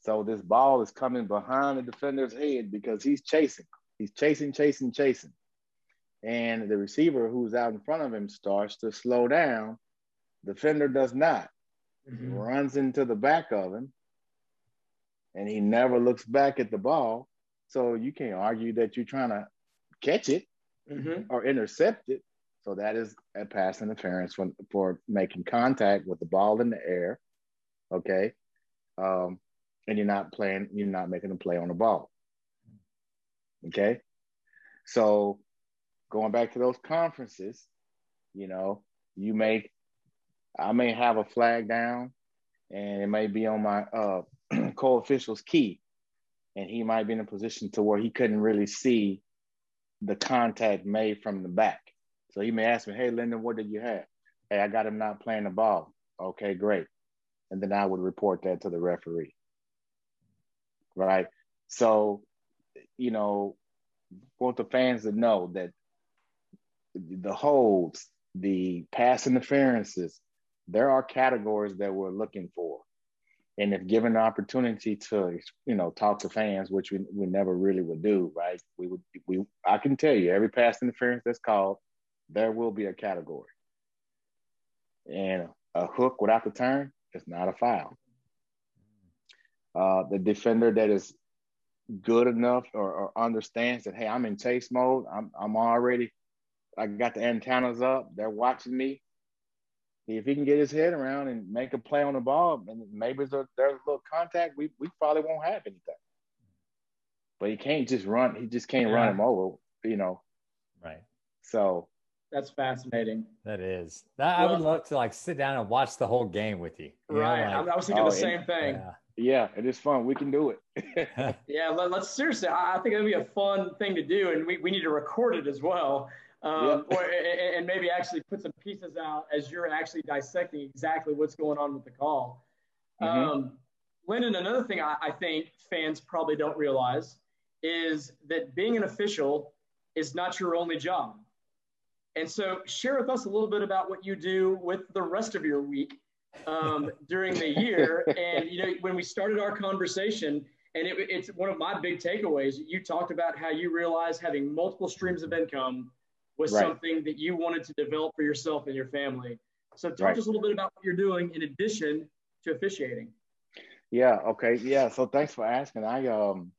So this ball is coming behind the defender's head because he's chasing. He's chasing, chasing, chasing. And the receiver who's out in front of him starts to slow down. Defender does not. Mm-hmm. Runs into the back of him. And he never looks back at the ball. So you can't argue that you're trying to catch it mm-hmm. or intercepted. So that is a pass interference for, for making contact with the ball in the air. Okay. Um, and you're not playing, you're not making a play on the ball. Okay. So going back to those conferences, you know, you make, I may have a flag down and it may be on my uh, co-official's key and he might be in a position to where he couldn't really see the contact made from the back. So he may ask me, hey, Lyndon, what did you have? Hey, I got him not playing the ball. Okay, great. And then I would report that to the referee right? So, you know, want the fans to know that the holds, the pass interferences, there are categories that we're looking for. And if given the opportunity to, you know, talk to fans, which we, we never really would do, right? We would, we, I can tell you every pass interference that's called, there will be a category. And a hook without the turn is not a foul uh, the defender that is good enough or, or, understands that hey, I'm in chase mode. I'm I'm already I got the antennas up. They're watching me. If he can get his head around and make a play on the ball, and maybe there's a, there's a little contact, we, we probably won't have anything. But he can't just run. He just can't yeah. run him over. You know. Right. So. That's fascinating. That is. That, well, I would love to like sit down and watch the whole game with you. you right. Know, like, I was thinking oh, the same thing. Yeah. Yeah, it is fun. We can do it. yeah, let, us seriously. I, think it'd be a fun thing to do, and we, we need to record it as well, um, yep. or, and maybe actually put some pieces out as you're actually dissecting exactly what's going on with the call. Mm-hmm. Um, Lyndon, another thing I, I think fans probably don't realize is that being an official is not your only job. And so, share with us a little bit about what you do with the rest of your week um, during the year. And you know, when we started our conversation, and it, it's one of my big takeaways. You talked about how you realized having multiple streams of income was right. something that you wanted to develop for yourself and your family. So, talk right. to us a little bit about what you're doing in addition to officiating. Yeah. Okay. Yeah. So, thanks for asking. I um,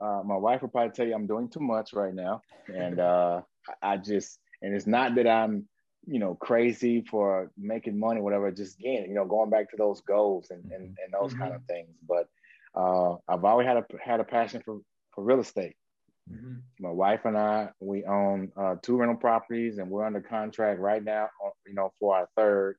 uh, my wife will probably tell you I'm doing too much right now, and uh, I just and it's not that I'm you know, crazy for making money, whatever, just again, you know, going back to those goals and, and, and those mm-hmm. kind of things. But uh, I've always had a had a passion for, for real estate. Mm-hmm. My wife and I, we own uh, two rental properties and we're under contract right now, uh, you know, for our third.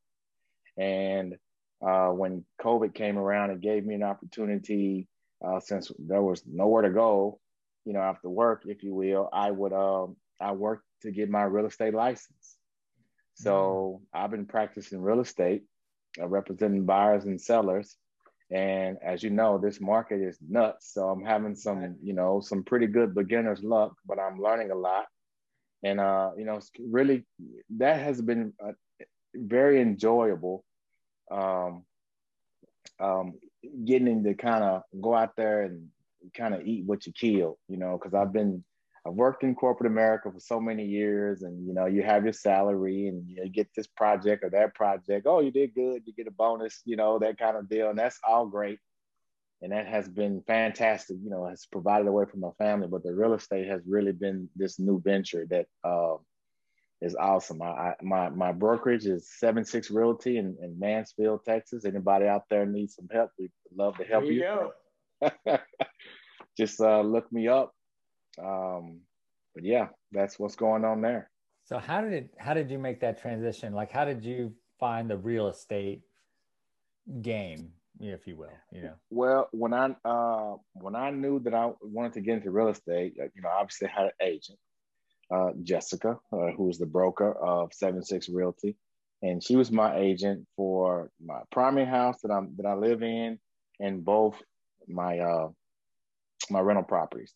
And uh, when COVID came around, it gave me an opportunity uh, since there was nowhere to go, you know, after work, if you will, I would, um, I worked to get my real estate license. So mm-hmm. I've been practicing real estate, uh, representing buyers and sellers. And as you know, this market is nuts. So I'm having some, you know, some pretty good beginner's luck, but I'm learning a lot. And, uh, you know, really, that has been uh, very enjoyable. Um, um, getting to kind of go out there and kind of eat what you kill, you know, because I've been I've worked in corporate America for so many years, and you know, you have your salary, and you, get this project or that project. Oh, you did good, you get a bonus, you know, that kind of deal, and that's all great, and that has been fantastic. You know, has provided a way for my family, but the real estate has really been this new venture that uh, is awesome. I, I, my my brokerage is Seven Six Realty in, in Mansfield, Texas. Anybody out there needs some help? We'd love to help there you. you. Just uh, look me up um, but yeah, that's what's going on there. So how did it, how did you make that transition? Like, how did you find the real estate game, if you will? You know. Well, when I uh, when I knew that I wanted to get into real estate, uh, you know, obviously I had an agent, uh, Jessica, uh, who was the broker of Seven Six Realty, and she was my agent for my primary house that I'm that I live in, and both my uh, my rental properties.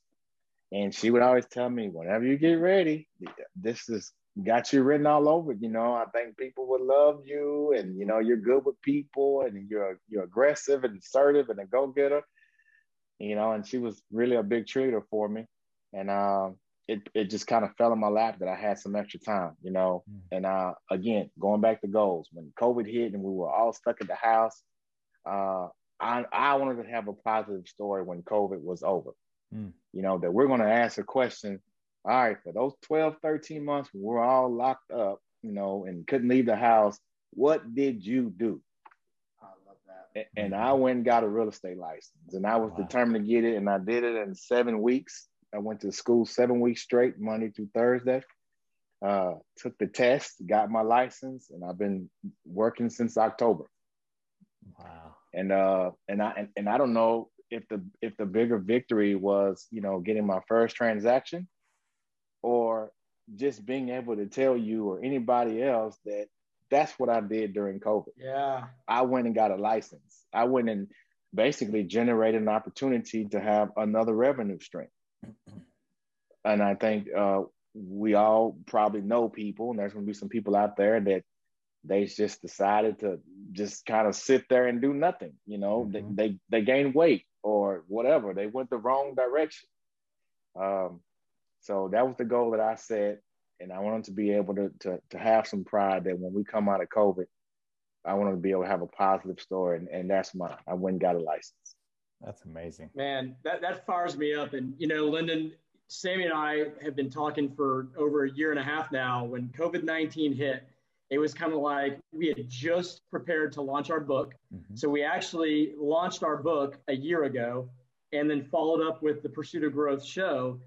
And she would always tell me, whenever you get ready, this is got you written all over. You know, I think people would love you, and you know, you're good with people, and you're you're aggressive and assertive and a go getter. You know, and she was really a big treater for me, and uh, it it just kind of fell in my lap that I had some extra time. You know, mm. and uh, again, going back to goals, when COVID hit and we were all stuck at the house, uh, I I wanted to have a positive story when COVID was over mm. you know, that we're going to ask a question. All right, for those 12, 13 months, we're all locked up, you know, and couldn't leave the house. What did you do? I love that. And I went and got a real estate license, and I was wow. determined to get it, and I did it in seven weeks. I went to school seven weeks straight, Monday through Thursday. Uh, took the test, got my license, and I've been working since October. Wow. And uh, and I and, and I don't know if the if the bigger victory was you know getting my first transaction or just being able to tell you or anybody else that that's what I did during COVID. Yeah. I went and got a license. I went and basically generated an opportunity to have another revenue stream. and I think uh, we all probably know people, and there's going to be some people out there that they just decided to just kind of sit there and do nothing. You know, mm-hmm. they, they they gained weight or whatever. They went the wrong direction. Um, so that was the goal that I set, and I wanted to be able to, to to have some pride that when we come out of COVID, I wanted to be able to have a positive story, and, and that's mine. I went and got a license. That's amazing, man. That that fires me up, and you know, Lyndon, Sammy, and I have been talking for over a year and a half now. When COVID nineteen hit, it was kind of like we had just prepared to launch our book. Mm-hmm. So we actually launched our book a year ago and then followed up with the Pursuit of Growth show.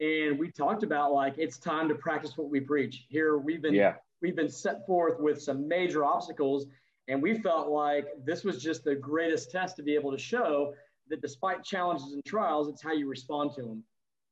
And we talked about like it's time to practice what we preach. Here we've been yeah. we've been set forth with some major obstacles, and we felt like this was just the greatest test to be able to show that despite challenges and trials, it's how you respond to them.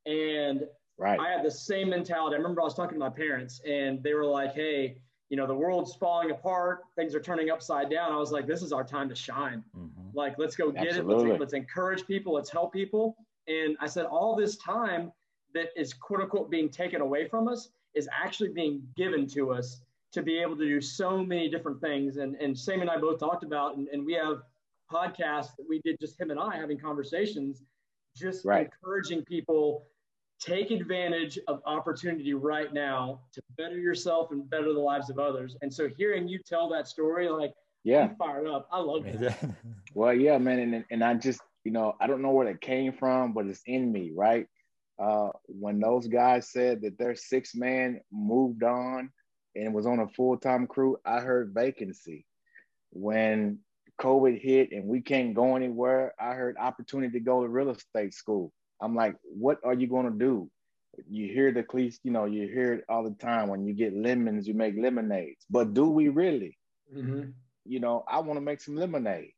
And right. I had the same mentality. I remember I was talking to my parents, and they were like, "Hey, you know, the world's falling apart, things are turning upside down. I was like, this is our time to shine. Mm-hmm. Like, let's go get Absolutely. it. Let's, let's encourage people. Let's help people. And I said, all this time that is quote unquote being taken away from us is actually being given to us to be able to do so many different things. And, and Sam and I both talked about, and, and we have podcasts that we did just him and I having conversations, just right. encouraging people take advantage of opportunity right now to better yourself and better the lives of others. And so hearing you tell that story, like, yeah, I'm fired up. I love it. well, yeah, man. And, and I just, you know, I don't know where it came from, but it's in me, right? Uh, when those guys said that their six man moved on and was on a full time crew, I heard vacancy. When COVID hit and we can't go anywhere, I heard opportunity to go to real estate school. I'm like, what are you going to do? You hear the cliche, you know, you hear it all the time. When you get lemons, you make lemonades. But do we really? Mm-hmm. you know, I want to make some lemonade,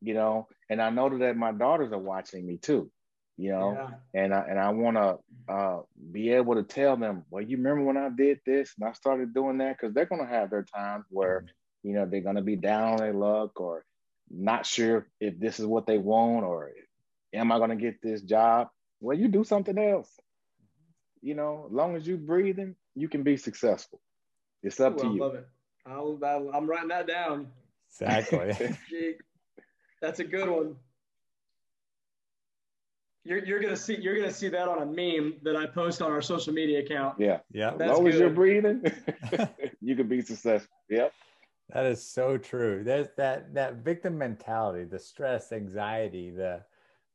you know, and I know that my daughters are watching me too, you know, yeah. and I and I want to uh, be able to tell them, well, you remember when I did this and I started doing that because they're gonna have their times where, mm-hmm. you know, they're gonna be down on their luck or not sure if this is what they want or am I gonna get this job? Well, you do something else. You know, as long as you're breathing, you can be successful. It's up Ooh, to I you. love it. I'll, I'll, I'm writing that down. Exactly. That's a good one. You're, you're gonna see you're gonna see that on a meme that I post on our social media account. Yeah, yeah. As long as you're breathing, you can be successful. Yep. That is so true. There's that that victim mentality, the stress, anxiety, the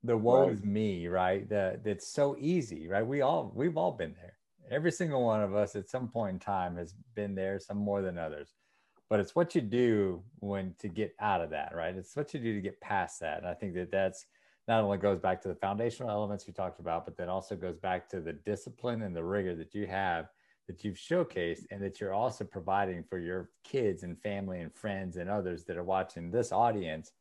the woe right. is me, right? That it's so easy, right? We all we've all been there. Every single one of us at some point in time has been there, some more than others. But it's what you do when to get out of that, right? It's what you do to get past that. And I think that that's not only goes back to the foundational elements we talked about, but then also goes back to the discipline and the rigor that you have that you've showcased and that you're also providing for your kids and family and friends and others that are watching this audience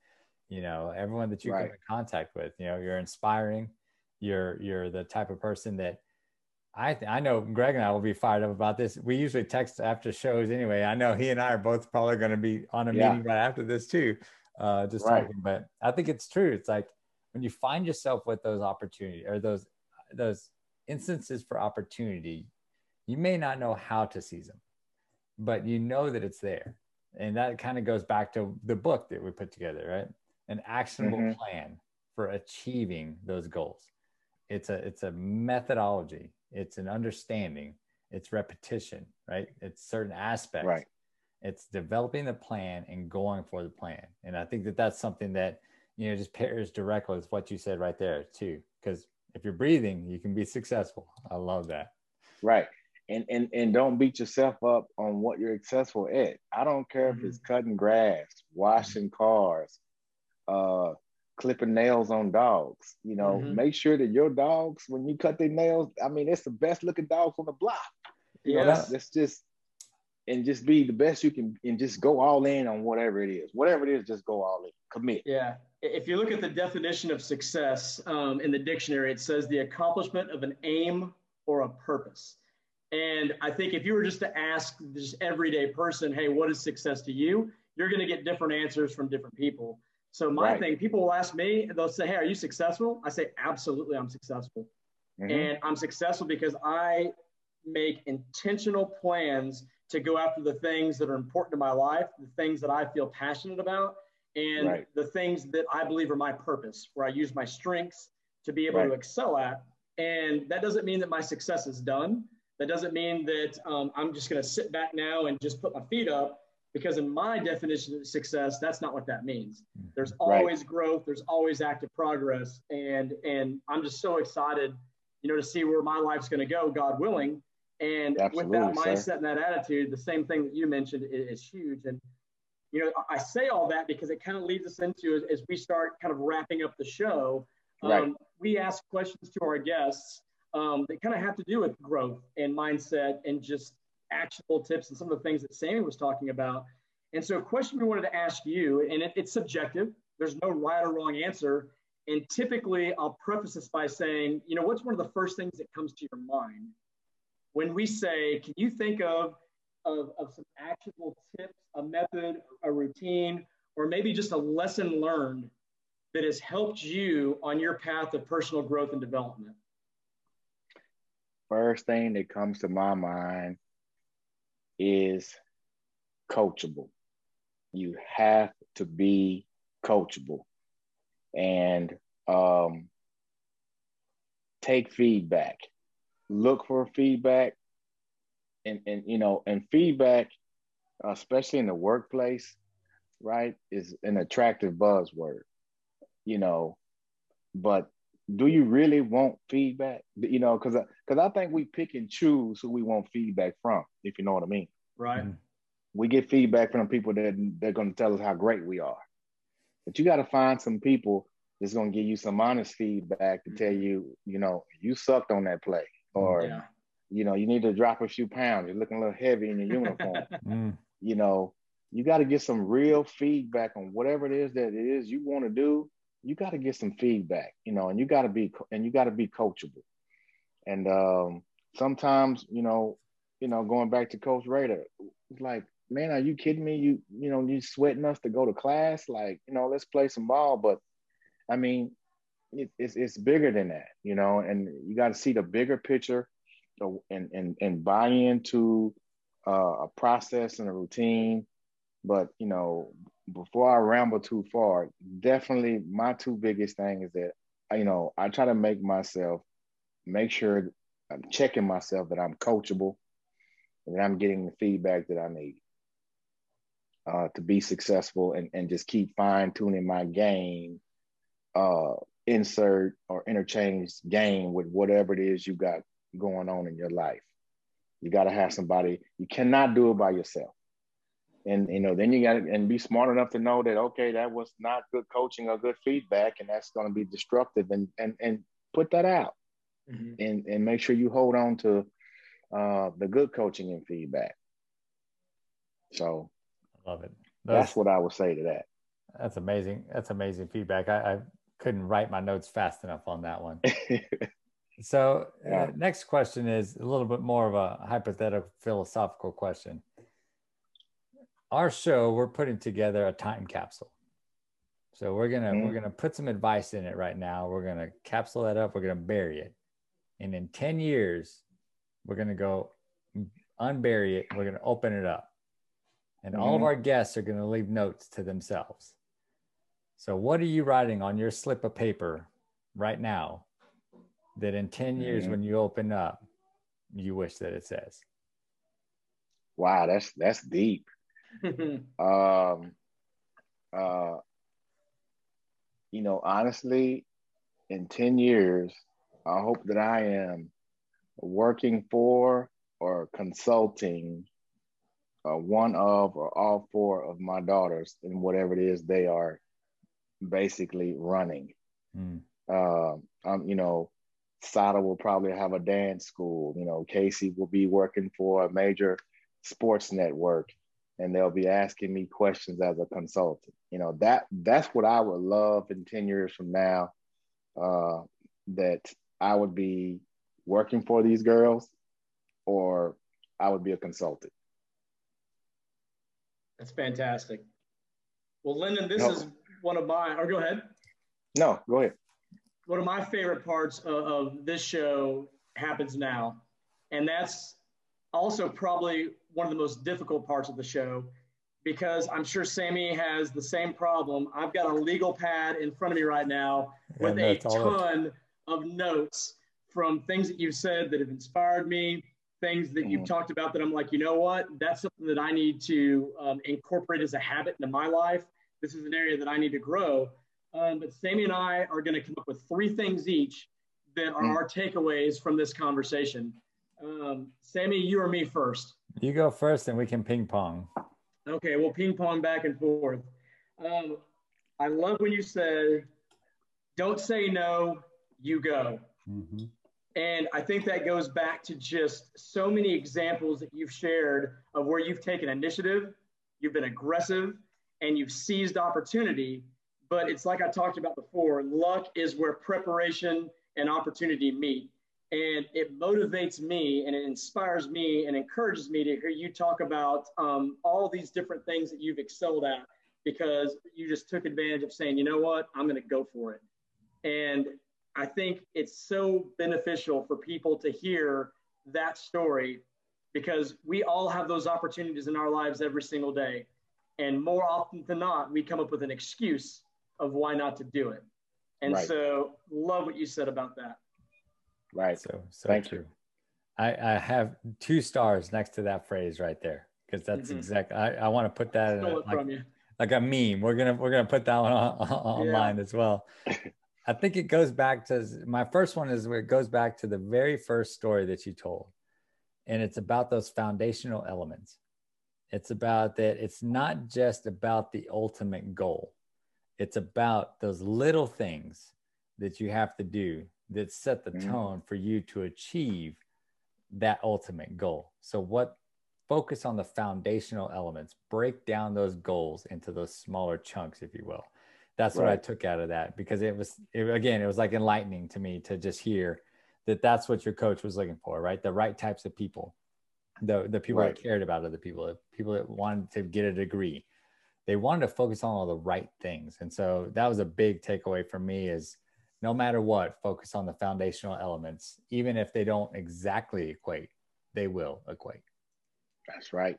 you know everyone that you right. come in contact with you know you're inspiring you're you're the type of person that I I know Greg and I will be fired up about this. We usually text after shows anyway. I know he and I are both probably going to be on a yeah. meeting right after this too, uh, just right. talking. But I think it's true. It's like when you find yourself with those opportunities or those those instances for opportunity, you may not know how to seize them, but you know that it's there, and that kind of goes back to the book that we put together, right? An actionable mm-hmm. plan for achieving those goals. It's a it's a methodology. It's an understanding. It's repetition right? It's certain aspects. Right. It's developing the plan and going for the plan. And i think that that's something that you know just pairs directly with what you said right there too because if you're breathing you can be successful. I love that. Right. And and and don't beat yourself up on what you're successful at. I don't care mm-hmm. if it's cutting grass washing cars uh clipping nails on dogs. You know, mm-hmm. make sure that your dogs, when you cut their nails, I mean, it's the best looking dogs on the block. You yes. know, that's, that's just and just be the best you can and just go all in on whatever it is. Whatever it is, just go all in. Commit. Yeah. If you look at the definition of success um, in the dictionary, it says the accomplishment of an aim or a purpose. And I think if you were just to ask this everyday person, hey, what is success to you? You're going to get different answers from different people. So my right. thing, people will ask me, they'll say, "Hey, are you successful?" I say, "Absolutely, I'm successful." Mm-hmm. And I'm successful because I make intentional plans to go after the things that are important to my life, the things that I feel passionate about, and right. the things that I believe are my purpose, where I use my strengths to be able right. to excel at. And that doesn't mean that my success is done. That doesn't mean that um, I'm just going to sit back now and just put my feet up because in my definition of success that's not what that means mm-hmm. there's always right. growth there's always active progress and and i'm just so excited you know to see where my life's going to go god willing and Absolutely, with that mindset sir. and that attitude the same thing that you mentioned is, is, huge and you know i say all that because it kind of leads us into as, as we start kind of wrapping up the show right. um, we ask questions to our guests um, that kind of have to do with growth and mindset and just actionable tips and some of the things that Sammy was talking about. And so, a question we wanted to ask you, and it, it's subjective, there's no right or wrong answer. And typically, I'll preface this by saying, you know, what's one of the first things that comes to your mind when we say, can you think of, of, of some actionable tips, a method, a routine, or maybe just a lesson learned that has helped you on your path of personal growth and development? First thing that comes to my mind is coachable. You have to be coachable and um, take feedback. Look for feedback, and and you know, and feedback, especially in the workplace, right, is an attractive buzzword. You know, but do you really want feedback? You know, because because I think we pick and choose who we want feedback from, if you know what I mean. Right. Mm-hmm. We get feedback from people that they're going to tell us how great we are, but you got to find some people that's going to give you some honest feedback to tell you, you know, you sucked on that play, or yeah. you know, you need to drop a few pounds. You're looking a little heavy in your uniform. mm. You know, you got to get some real feedback on whatever it is that it is you want to do. You got to get some feedback, you know, and you got to be and you got to be coachable. And um, sometimes, you know, you know, going back to Coach Rader, it's like, man, are you kidding me? You you know, you sweating us to go to class? Like, you know, let's play some ball. But I mean, it, it's it's bigger than that, you know, and you got to see the bigger picture, and and and buy into uh, a process and a routine. But you know, before I ramble too far, definitely my two biggest thing is that you know I try to make myself make sure I'm checking myself that I'm coachable and that I'm getting the feedback that I need uh, to be successful and, and just keep fine tuning my game, uh, insert or interchange game with whatever it is you got going on in your life. You got to have somebody, you cannot do it by yourself. And you know, then you got to and be smart enough to know that okay, that was not good coaching or good feedback, and that's going to be destructive, and and and put that out mm-hmm. and, and make sure you hold on to uh, the good coaching and feedback. So I love it. That's, that's, what I would say to that. That's amazing. That's amazing feedback. I, I couldn't write my notes fast enough on that one. so uh, yeah. uh, next question is a little bit more of a hypothetical philosophical question. Our show, we're putting together a time capsule. So we're gonna mm-hmm. we're gonna put some advice in it right now. We're gonna capsule that up. We're gonna bury it and in 10 years we're going to go unbury it we're going to open it up and mm-hmm. all of mm-hmm. our guests are going to leave notes to themselves so what are you writing on your slip of paper right now that in 10 years mm-hmm. when you open up you wish that it says wow that's that's deep um uh you know honestly in 10 years I hope that I am working for or consulting uh, one of or all four of my daughters in whatever it is they are basically running. Mm. Uh, um, you know, Sada will probably have a dance school. You know, Casey will be working for a major sports network, and they'll be asking me questions as a consultant. You know, that that's what I would love in ten years from now. Uh, that I would be working for these girls or I would be a consultant. That's fantastic. Well, Lyndon, this no. is one of my, or go ahead. No, go ahead. One of my favorite parts of, of this show happens now. And that's also probably one of the most difficult parts of the show because I'm sure Sammy has the same problem. I've got a legal pad in front of me right now with a ton of notes from things that you've said that have inspired me, things that you've mm-hmm. talked about that I'm like, you know what, that's something that I need to um, incorporate as a habit into my life. This is an area that I need to grow. Um, but Sammy and I are going to come up with three things each that are mm. our takeaways from this conversation. Um, Sammy, you or me first? You go first, and we can ping pong. Okay, we'll ping pong back and forth. Um, I love when you said, "Don't say no, you go. Mm-hmm. And I think that goes back to just so many examples that you've shared of where you've taken initiative, you've been aggressive, and you've seized opportunity. But it's like I talked about before luck is where preparation and opportunity meet. And it motivates me and it inspires me and encourages me to hear you talk about um, all these different things that you've excelled at because you just took advantage of saying, you know what, I'm going to go for it. And I think it's so beneficial for people to hear that story because we all have those opportunities in our lives every single day. And more often than not, we come up with an excuse of why not to do it. And right. so, love what you said about that. Right. So, so Thank true. You. I, I have two stars next to that phrase right there because that's mm-hmm. exactly. I, I want to put that in, like, like, a meme. We're gonna we're gonna put that one on, on, online yeah. as well. I think it goes back to my first one is where it goes back to the very first story that you told. And it's about those foundational elements. It's about that it's not just about the ultimate goal. It's about those little things that you have to do that set the mm-hmm. tone for you to achieve that ultimate goal. So what focus on the foundational elements, break down those goals into those smaller chunks, if you will. That's right. what I took out of that because it was, it, again, it was like enlightening to me to just hear that that's what your coach was looking for, right? The right types of people, the, the people right. that cared about other people, the people that wanted to get a degree. They wanted to focus on all the right things. And so that was a big takeaway for me is no matter what, focus on the foundational elements, even if they don't exactly equate, they will equate. That's right.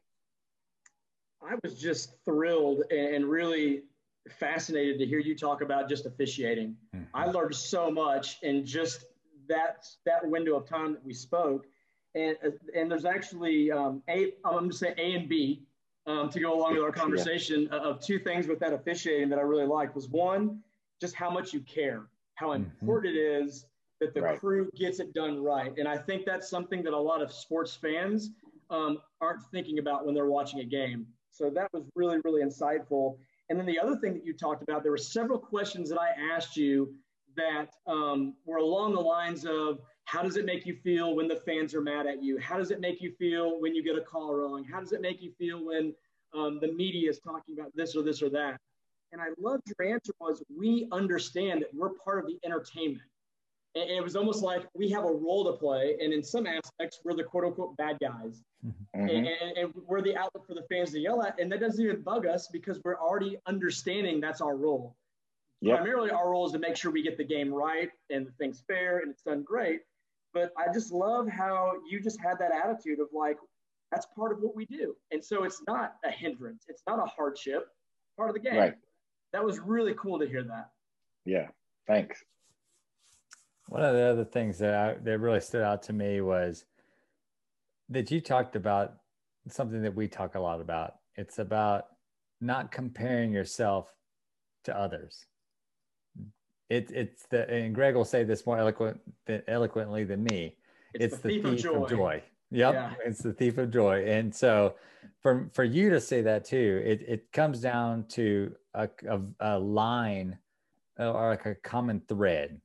I was just thrilled and really fascinated to hear you talk about just officiating. Mm-hmm. I learned so much in just that that window of time that we spoke, and and there's actually um, a I'm going to say A and B um, to go along with our conversation yeah. of two things with that officiating that I really liked was one, just how much you care, how mm-hmm. important mm-hmm. it is that the right. crew gets it done right, and I think that's something that a lot of sports fans um, aren't thinking about when they're watching a game. So that was really, really insightful. And then the other thing that you talked about, there were several questions that I asked you that um, were along the lines of how does it make you feel when the fans are mad at you? How does it make you feel when you get a call wrong? How does it make you feel when um, the media is talking about this or this or that? And I loved your answer was we understand that we're part of the entertainment. And it was almost like we have a role to play. And in some aspects, we're the quote unquote bad guys. Mm-hmm. And, and, we're the outlet for the fans to yell at. And that doesn't even bug us because we're already understanding that's our role. Yep. Primarily, our role is to make sure we get the game right and the thing's fair and it's done great. But I just love how you just had that attitude of like, that's part of what we do. And so it's not a hindrance, it's not a hardship, part of the game. Right. That was really cool to hear that. Yeah. Thanks. One of the other things that I, that really stood out to me was that you talked about something that we talk a lot about. It's about not comparing yourself to others. It, it's the and Greg will say this more eloquent than, eloquently than me. It's, it's the, the, thief, thief of joy. Of joy. Yep, yeah. it's the thief of joy. And so, for for you to say that too, it it comes down to a a, a line or like a common thread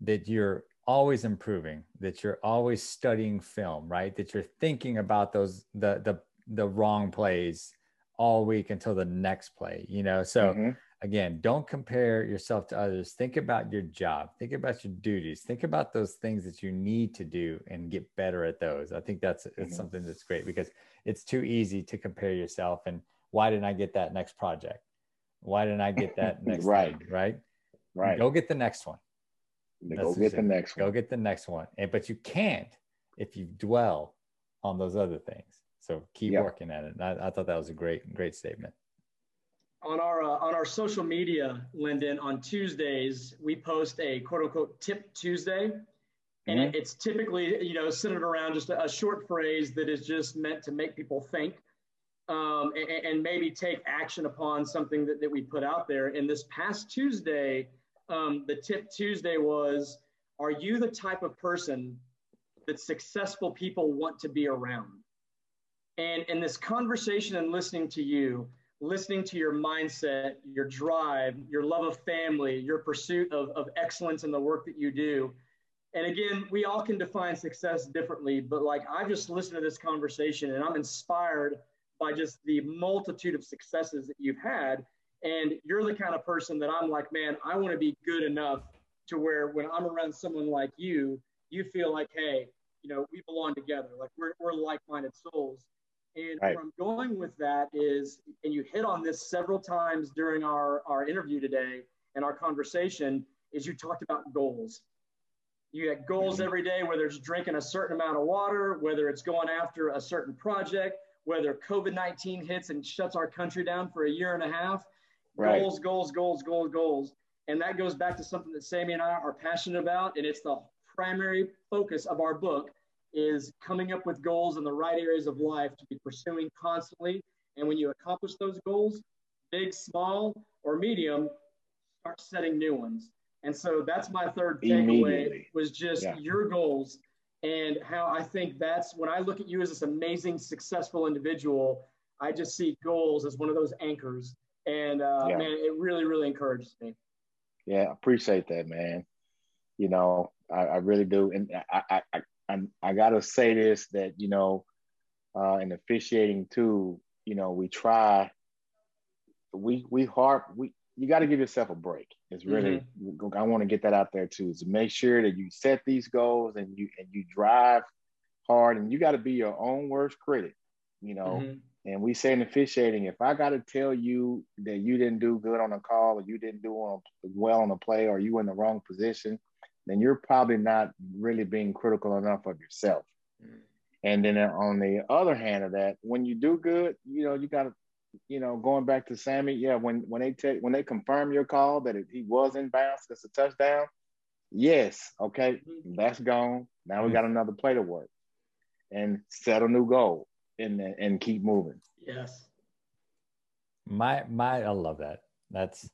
that you're always improving that you're always studying film right? That you're thinking about those the the the wrong plays all week until the next play you know? So mm-hmm. again don't compare yourself to others. Think about your job. Think about your duties. Think about those things that you need to do and get better at those. I think that's mm-hmm. it's something that's great because it's too easy to compare yourself and why didn't i get that next project why didn't i get that next right thing, right right go get the next one go get the next one. Go get the next one. And but you can't if you dwell on those other things. So keep yep. working at it. I, I, thought that was a great, great statement. On our uh, on our social media, Lyndon, on Tuesdays we post a quote unquote Tip Tuesday, and mm-hmm. it's typically you know centered around just a, a, short phrase that is just meant to make people think. Um, and, and, maybe take action upon something that, that we put out there. And this past Tuesday, um, the tip Tuesday was Are you the type of person that successful people want to be around? And in this conversation and listening to you, listening to your mindset, your drive, your love of family, your pursuit of, of excellence in the work that you do. And again, we all can define success differently, but like I just listened to this conversation and I'm inspired by just the multitude of successes that you've had. And you're the kind of person that I'm like, man, I want to be good enough to where when I'm around someone like you, you feel like, hey, you know, we belong together. Like we're, we're like-minded souls. And right. where I'm going with that is, and you hit on this several times during our, our interview today and our conversation, is you talked about goals. You had goals mm-hmm. every day, whether it's drinking a certain amount of water, whether it's going after a certain project, whether COVID 19 hits and shuts our country down for a year and a half. Right. Goals, goals, goals, goals, goals. And that goes back to something that Sammy and I are passionate about. And it's the primary focus of our book is coming up with goals in the right areas of life to be pursuing constantly. And when you accomplish those goals, big, small, or medium, start setting new ones. And so that's my third takeaway was just yeah. your goals and how I think that's when I look at you as this amazing, successful individual, I just see goals as one of those anchors and uh, yeah. man, it really, really encourages me. Yeah, appreciate that, man. You know, I, I really do, and I, I, I, I, I gotta say this that you know, uh, and officiating too, you know, we try. We we harp we you got to give yourself a break. It's really mm-hmm. I want to get that out there too. To make sure that you set these goals and you and you drive hard and you got to be your own worst critic. You know, mm-hmm. and we say in officiating, if I got to tell you that you didn't do good on a call or you didn't do well on a play or you in the wrong position, then you're probably not really being critical enough of yourself. Mm-hmm. And then on the other hand of that, when you do good, you know, you got to, you know, going back to Sammy, yeah, when when they take when they confirm your call that it, he was in bounds, that's a touchdown. Yes, okay, mm-hmm. that's gone. Now we got another play to work, and set a new goal, and and keep moving. Yes. My my, I love that. That's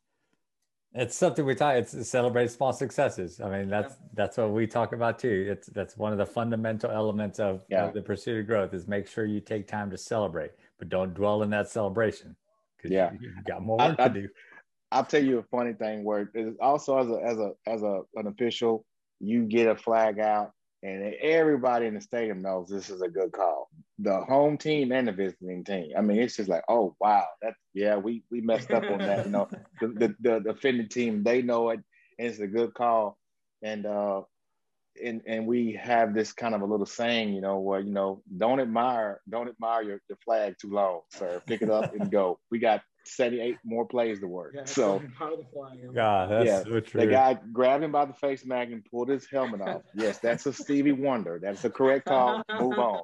it's something we talk. It's celebrate small successes. I mean, that's yeah. that's what we talk about too. It's that's one of the fundamental elements of, yeah. of, the pursuit of growth is make sure you take time to celebrate, but don't dwell in that celebration because yeah, you, got more work I, to do. I'll tell you a funny thing where also as a as a as a an official, you get a flag out and everybody in the stadium knows this is a good call. The home team and the visiting team. I mean, it's just like, oh wow, that yeah, we we messed up on that. You know, the, the the, the offending team they know it, and it's a good call. And uh, and and we have this kind of a little saying, you know, where you know, don't admire don't admire your the flag too long, sir. Pick it up and go. We got 78 more plays to work. Yeah, so, God, that's yeah, so true. The guy grabbed him by the face mask and pulled his helmet off. Yes, that's a Stevie Wonder. That's the correct call. Move on.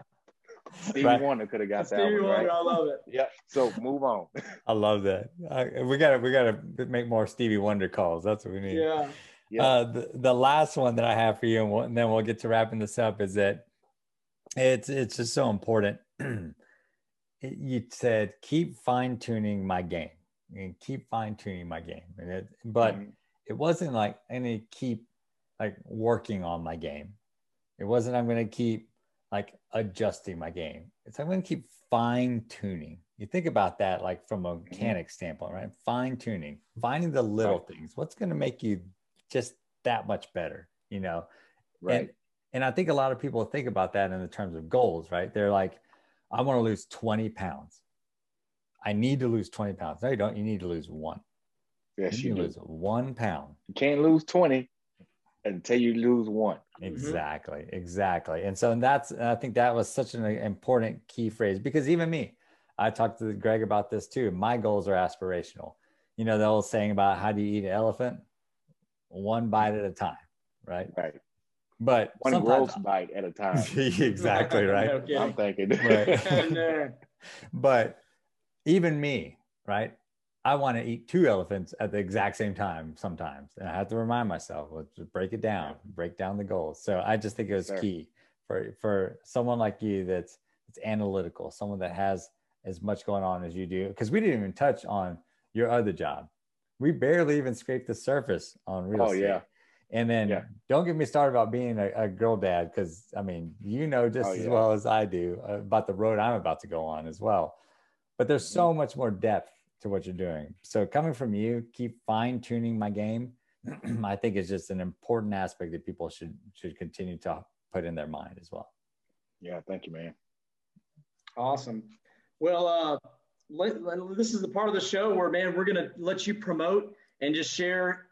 Stevie right. Wonder could have got that Stevie one, Wonder, right? I love it. Yeah. So move on. I love that. I, we gotta we gotta make more Stevie Wonder calls. That's what we need. Yeah. Yeah. Uh, the, the last one that I have for you, and, we'll, and then we'll get to wrapping this up, is that it's it's just so important you said keep fine tuning my game and keep fine tuning my game. And it, but mm-hmm. it wasn't like any keep like working on my game. It wasn't I'm going to keep like adjusting my game. It's I'm going to keep fine tuning. You think about that like from a mm-hmm. mechanic standpoint, right? Fine tuning, finding the little right. things. What's going to make you just that much better, you know? Right. And, and I think a lot of people think about that in the terms of goals, right? They're like, I want to lose 20 pounds. I need to lose 20 pounds. No, you don't. You need to lose one. Yes, you, you lose one pound. You can't lose 20 until you lose one. Exactly. Mm-hmm. Exactly. And so and that's, and I think that was such an important key phrase because even me, I talked to Greg about this too. My goals are aspirational. You know, the old saying about how do you eat an elephant? One bite at a time, right? Right but one gross bite at a time. exactly right. okay. I'm thinking. Right. Uh, but even me, right? I want to eat two elephants at the exact same time sometimes, and I have to remind myself, let's just break it down, break down the goals. So I just think it was sure. key for for someone like you that's it's analytical, someone that has as much going on as you do. Because we didn't even touch on your other job. We barely even scraped the surface on real oh, estate. yeah. And then yeah. don't get me started about being a, a girl dad because I mean, you know just oh, as well as I do about the road I'm about to go on as well. But there's so mm-hmm. much more depth to what you're doing. So coming from you, keep fine tuning my game. I think is just an important aspect that people should should continue to put in their mind as well. Yeah, thank you, man. Awesome. Well, uh, let, let, this is the part of the show where, man, we're gonna let you promote and just share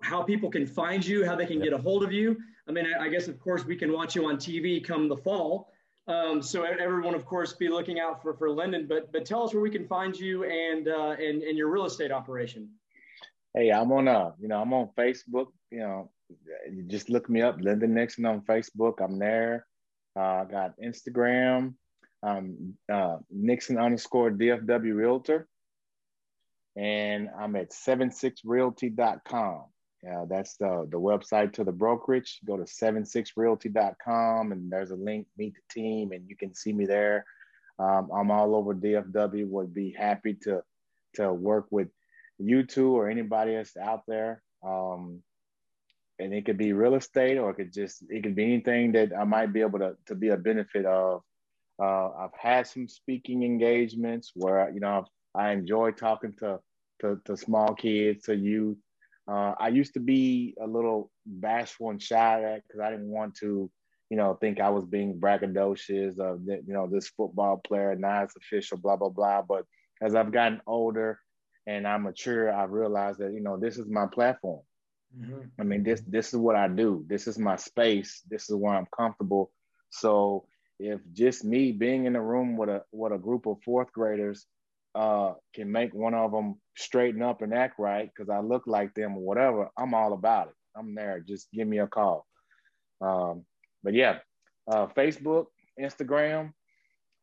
how people can find you, how they can get a hold of you. I mean, I, I guess, of course, we can watch you on TV come the fall. Um, so everyone, of course, be looking out for, for Lyndon, but, but tell us where we can find you and, uh, and, and your real estate operation. Hey, I'm on, uh, you know, I'm on Facebook, you know, just look me up, Lyndon Nixon on Facebook. I'm there. Uh, I got Instagram, um, uh, Nixon underscore DFW Realtor. And I'm at 76realty.com. Yeah, that's the, the website to the brokerage. Go to 76realty.com and there's a link, meet the team, and you can see me there. Um, I'm all over DFW. Would be happy to to work with you two or anybody else out there. Um, and it could be real estate or it could just it could be anything that I might be able to, to be a benefit of. Uh, I've had some speaking engagements where you know I enjoy talking to, to, to small kids, to youth, uh, I used to be a little bashful and shy at because I didn't want to you know, think I was being braggadocious of, you know, this football player, it's official, blah, blah, blah. But as I've gotten older and I'm mature, I realized that, you know, this is my platform. Mm-hmm. I mean, this this is what I do. This is my space. This is where I'm comfortable. So if just me being in a room with a with a group of fourth graders uh, can make one of them straighten up and act right because I look like them or whatever, I'm all about it. I'm there. Just give me a call. Um, but yeah, uh, Facebook, Instagram,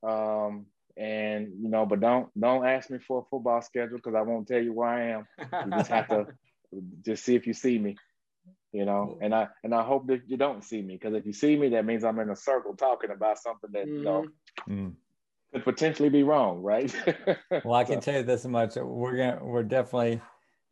um, and you know, but don't don't ask me for a football schedule because I won't tell you where I am. You just have to just see if you see me, you know. And I and I hope that you don't see me because if you see me, that means I'm in a circle talking about something that you know mm. could potentially be wrong, right? well, I can so. tell you this much: we're gonna we're definitely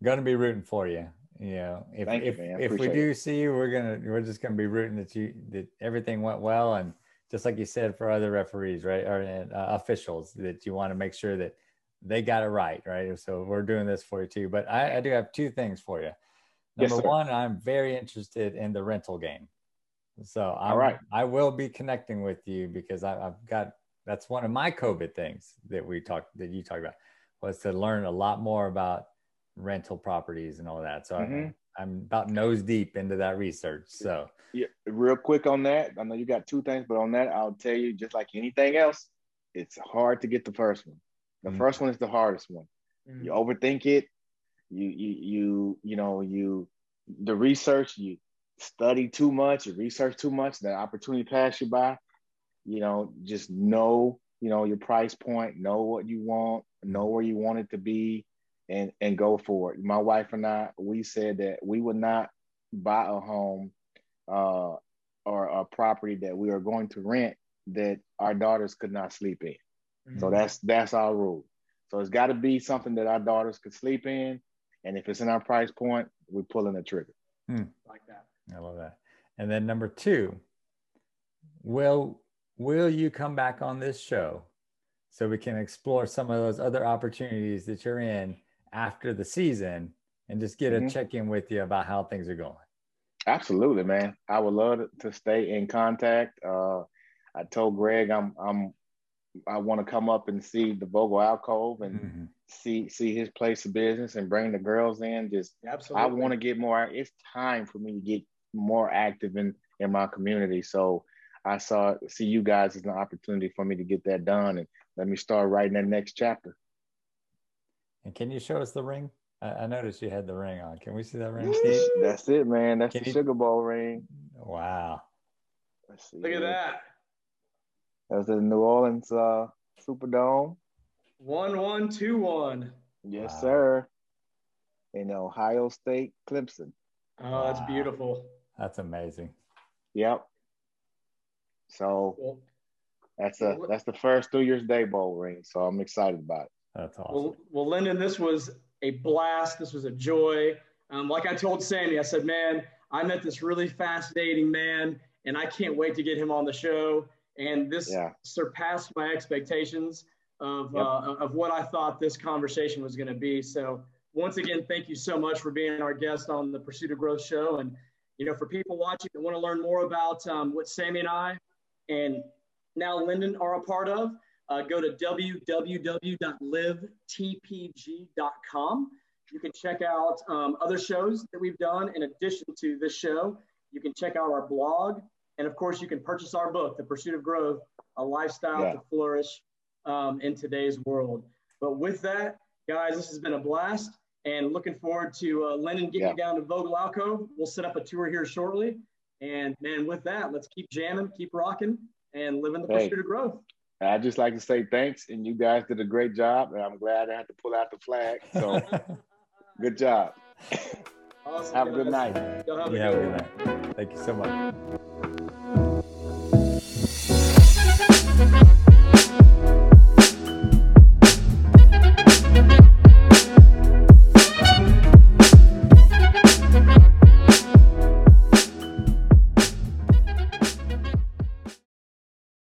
gonna be rooting for you. You know, if if, you, if we do it. see you, we're gonna we're just gonna be rooting that you that everything went well, and just like you said for other referees, right, or uh, officials, that you want to make sure that they got it right, right? So we're doing this for you too. But I, I do have two things for you. Number yes, one, I'm very interested in the rental game. So I'm, All right. I will be connecting with you because I, have got that's one of my COVID things that we talked that you talked about was to learn a lot more about rental properties and all that. So mm-hmm. I, I'm about nose deep into that research. So yeah, real quick on that. I know you got two things, but on that, I'll tell you just like anything else, it's hard to get the first one. The mm-hmm. first one is the hardest one. Mm-hmm. You overthink it. You you you you know you the research you study too much, you research too much, the opportunity pass you by. You know, just know you know your price point, know what you want, know where you want it to be, and and go for it. My wife and I, we said that we would not buy a home uh, or a property that we are going to rent that our daughters could not sleep in. Mm-hmm. So that's that's our rule. So it's got to be something that our daughters could sleep in, and if it's in our price point, we're pulling the trigger. Hmm. Like that. I love that. And then number two, will will you come back on this show so we can explore some of those other opportunities that you're in after the season and just get mm-hmm. a check in with you about how things are going. Absolutely, man. I would love to stay in contact. Uh, I told Greg I'm I'm I want to come up and see the Vogel Alcove and mm-hmm. see see his place of business and bring the girls in. Just Absolutely. I want to get more. It's time for me to get more active in in my community. So I saw see you guys as an opportunity for me to get that done and let me start writing that next chapter. And can you show us the ring? I, I noticed you had the ring on. Can we see that ring? That's it, man. That's can the you... Sugar Bowl ring. Wow. Let's see. Look at that. That's the New Orleans uh, Superdome. One one two one. Yes, wow. sir. In Ohio State, Clemson. Oh, that's wow. beautiful. That's amazing. Yep. So well, that's a that's the first New Year's Day bowl ring. So I'm excited about it. That's awesome. Well, well, Lyndon, this was a blast. This was a joy. Um, like I told Sammy, I said, man, I met this really fascinating man, and I can't wait to get him on the show. And this yeah. surpassed my expectations of, yep. uh, of what I thought this conversation was going to be. So, once again, thank you so much for being our guest on the Pursuit of Growth show. And, you know, for people watching that want to learn more about um, what Sammy and I and now Lyndon are a part of, uh, go to www.livetpg.com. You can check out um, other shows that we've done in addition to this show. You can check out our blog. And of course, you can purchase our book, The Pursuit of Growth A Lifestyle yeah. to Flourish um, in Today's World. But with that, guys, this has been a blast and looking forward to uh, Lyndon getting yeah. you down to Vogel Alcove. We'll set up a tour here shortly. And man, with that, let's keep jamming, keep rocking, and living the hey. pursuit of growth. I'd just like to say thanks, and you guys did a great job, and I'm glad I had to pull out the flag. So, good job. Awesome, have guys. a good night. Have yeah, have a good night. Thank you so much. Thank you.